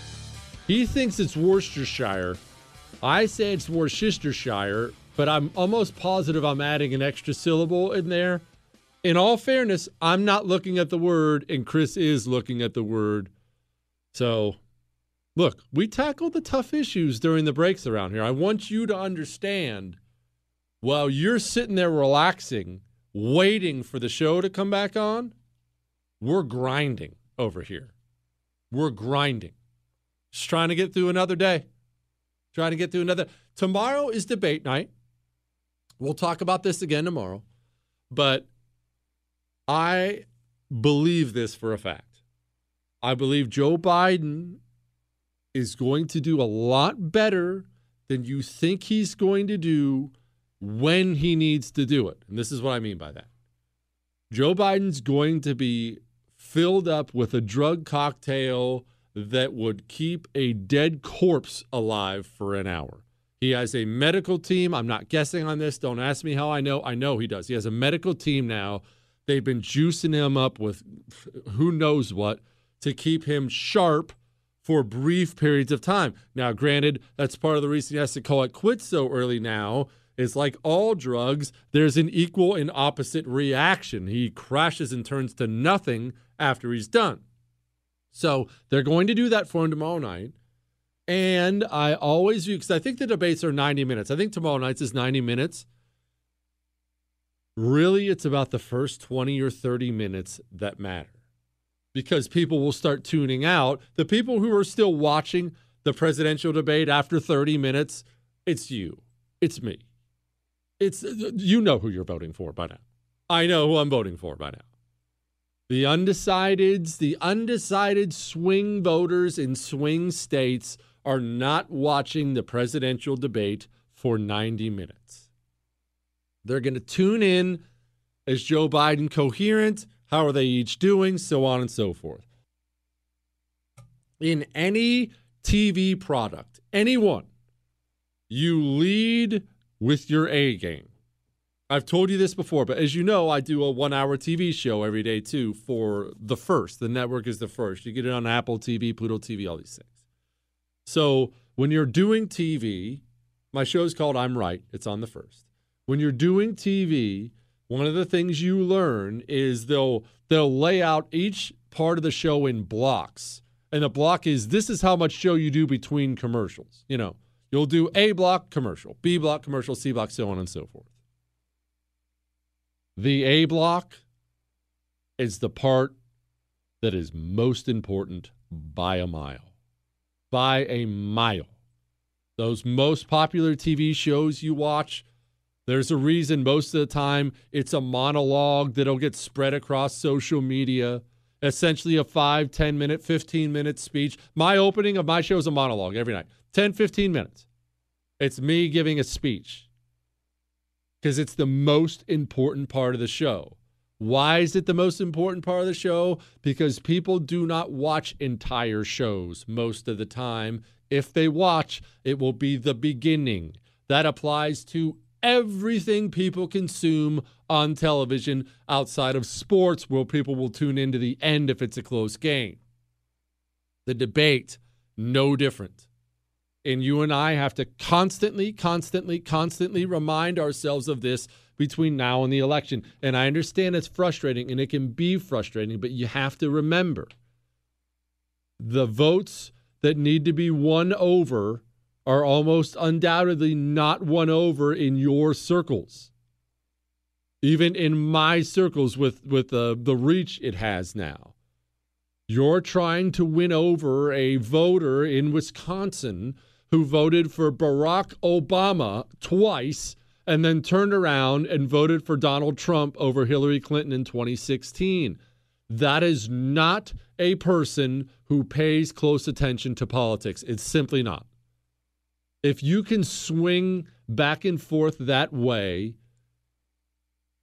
He thinks it's Worcestershire. I say it's Worcestershire, but I'm almost positive I'm adding an extra syllable in there. In all fairness, I'm not looking at the word, and Chris is looking at the word. So, look, we tackle the tough issues during the breaks around here. I want you to understand while you're sitting there relaxing, waiting for the show to come back on, we're grinding over here. We're grinding. Just trying to get through another day. Trying to get through another. Tomorrow is debate night. We'll talk about this again tomorrow. But I believe this for a fact. I believe Joe Biden is going to do a lot better than you think he's going to do when he needs to do it. And this is what I mean by that. Joe Biden's going to be filled up with a drug cocktail that would keep a dead corpse alive for an hour. He has a medical team. I'm not guessing on this. Don't ask me how I know. I know he does. He has a medical team now. They've been juicing him up with who knows what to keep him sharp for brief periods of time. Now, granted, that's part of the reason he has to call it quits so early now. Is like all drugs, there's an equal and opposite reaction. He crashes and turns to nothing after he's done. So they're going to do that for him tomorrow night. And I always view, because I think the debates are 90 minutes. I think tomorrow night's is 90 minutes. Really, it's about the first 20 or 30 minutes that matter because people will start tuning out. The people who are still watching the presidential debate after 30 minutes, it's you, it's me. It's uh, you know who you're voting for by now. I know who I'm voting for by now. The undecideds, the undecided swing voters in swing states are not watching the presidential debate for 90 minutes. They're going to tune in. Is Joe Biden coherent? How are they each doing? So on and so forth. In any TV product, anyone, you lead with your A game. I've told you this before, but as you know, I do a one hour TV show every day too for the first. The network is the first. You get it on Apple TV, Pluto TV, all these things. So when you're doing TV, my show is called I'm Right. It's on the first. When you're doing TV, one of the things you learn is they'll they'll lay out each part of the show in blocks. And a block is this is how much show you do between commercials. You know, you'll do A block commercial, B block commercial, C block, so on and so forth. The A block is the part that is most important by a mile. By a mile. Those most popular TV shows you watch, there's a reason most of the time it's a monologue that'll get spread across social media. Essentially, a 5, 10 minute, 15 minute speech. My opening of my show is a monologue every night 10, 15 minutes. It's me giving a speech because it's the most important part of the show. Why is it the most important part of the show? Because people do not watch entire shows most of the time. If they watch, it will be the beginning. That applies to everything people consume on television outside of sports, where people will tune into the end if it's a close game. The debate, no different. And you and I have to constantly, constantly, constantly remind ourselves of this between now and the election. And I understand it's frustrating and it can be frustrating, but you have to remember the votes that need to be won over are almost undoubtedly not won over in your circles. Even in my circles with, with uh, the reach it has now. You're trying to win over a voter in Wisconsin who voted for Barack Obama twice and then turned around and voted for Donald Trump over Hillary Clinton in 2016. That is not a person who pays close attention to politics. It's simply not. If you can swing back and forth that way,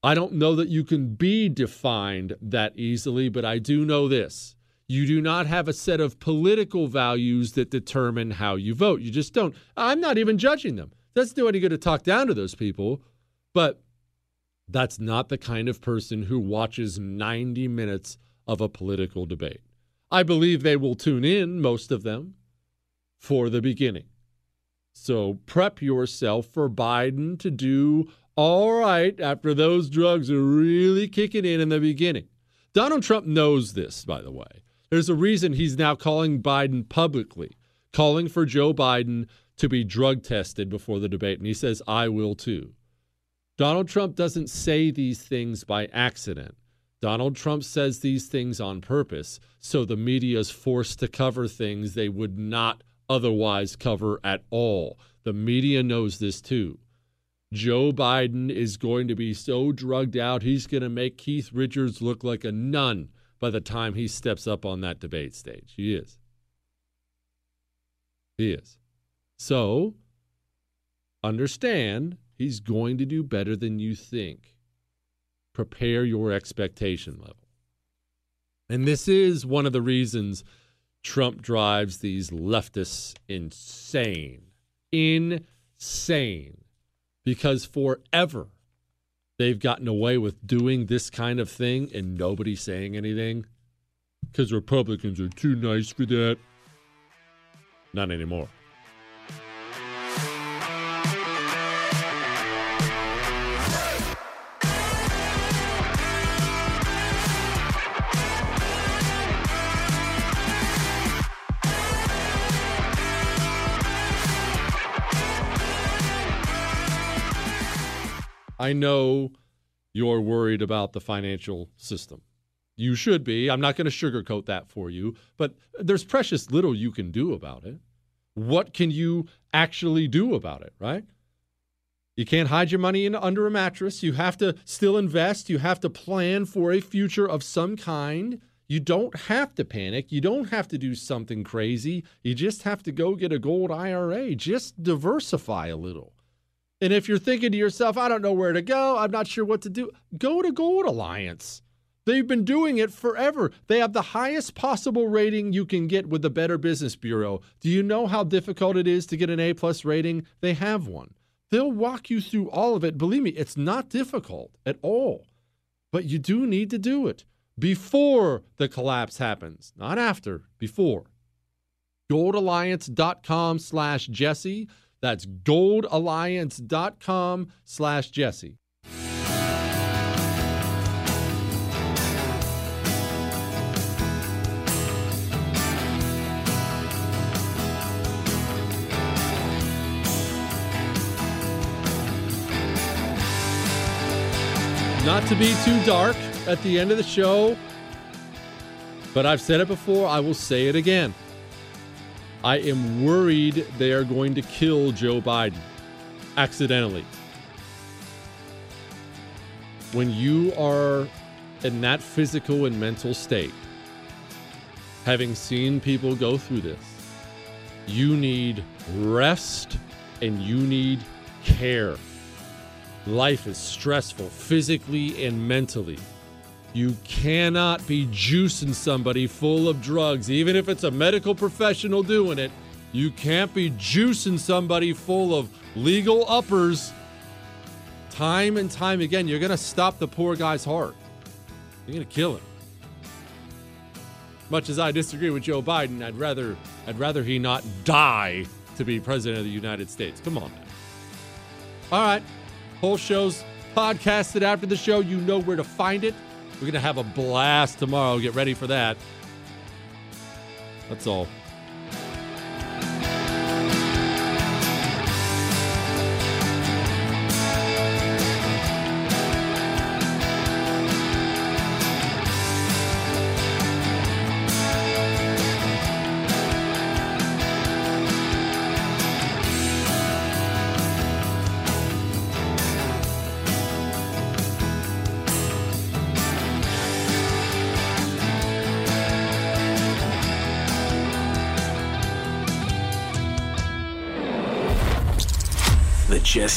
I don't know that you can be defined that easily, but I do know this. You do not have a set of political values that determine how you vote. You just don't. I'm not even judging them. Doesn't do any good to talk down to those people, but that's not the kind of person who watches 90 minutes of a political debate. I believe they will tune in, most of them, for the beginning. So prep yourself for Biden to do all right after those drugs are really kicking in in the beginning. Donald Trump knows this, by the way. There's a reason he's now calling Biden publicly, calling for Joe Biden to be drug tested before the debate. And he says, I will too. Donald Trump doesn't say these things by accident. Donald Trump says these things on purpose, so the media is forced to cover things they would not otherwise cover at all. The media knows this too. Joe Biden is going to be so drugged out, he's going to make Keith Richards look like a nun by the time he steps up on that debate stage. He is. He is. So, understand he's going to do better than you think. Prepare your expectation level. And this is one of the reasons Trump drives these leftists insane. Insane. Because forever they've gotten away with doing this kind of thing and nobody saying anything. Because Republicans are too nice for that. Not anymore. I know you're worried about the financial system. You should be. I'm not going to sugarcoat that for you, but there's precious little you can do about it. What can you actually do about it, right? You can't hide your money in under a mattress. You have to still invest. You have to plan for a future of some kind. You don't have to panic. You don't have to do something crazy. You just have to go get a gold IRA. Just diversify a little. And if you're thinking to yourself, I don't know where to go, I'm not sure what to do, go to Gold Alliance. They've been doing it forever. They have the highest possible rating you can get with the Better Business Bureau. Do you know how difficult it is to get an A plus rating? They have one. They'll walk you through all of it. Believe me, it's not difficult at all. But you do need to do it before the collapse happens, not after, before. GoldAlliance.com slash Jesse. That's goldalliance.com slash Jesse. Not to be too dark at the end of the show, but I've said it before, I will say it again. I am worried they are going to kill Joe Biden accidentally. When you are in that physical and mental state, having seen people go through this, you need rest and you need care. Life is stressful physically and mentally. You cannot be juicing somebody full of drugs, even if it's a medical professional doing it. You can't be juicing somebody full of legal uppers. Time and time again, you're going to stop the poor guy's heart. You're going to kill him. Much as I disagree with Joe Biden, I'd rather I'd rather he not die to be president of the United States. Come on, man. All right. Whole show's podcasted after the show. You know where to find it. We're going to have a blast tomorrow. Get ready for that. That's all.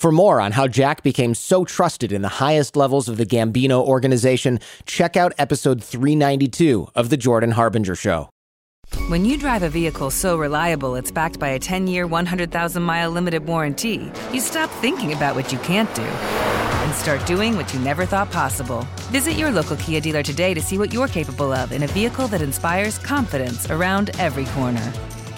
For more on how Jack became so trusted in the highest levels of the Gambino organization, check out episode 392 of The Jordan Harbinger Show. When you drive a vehicle so reliable it's backed by a 10 year, 100,000 mile limited warranty, you stop thinking about what you can't do and start doing what you never thought possible. Visit your local Kia dealer today to see what you're capable of in a vehicle that inspires confidence around every corner.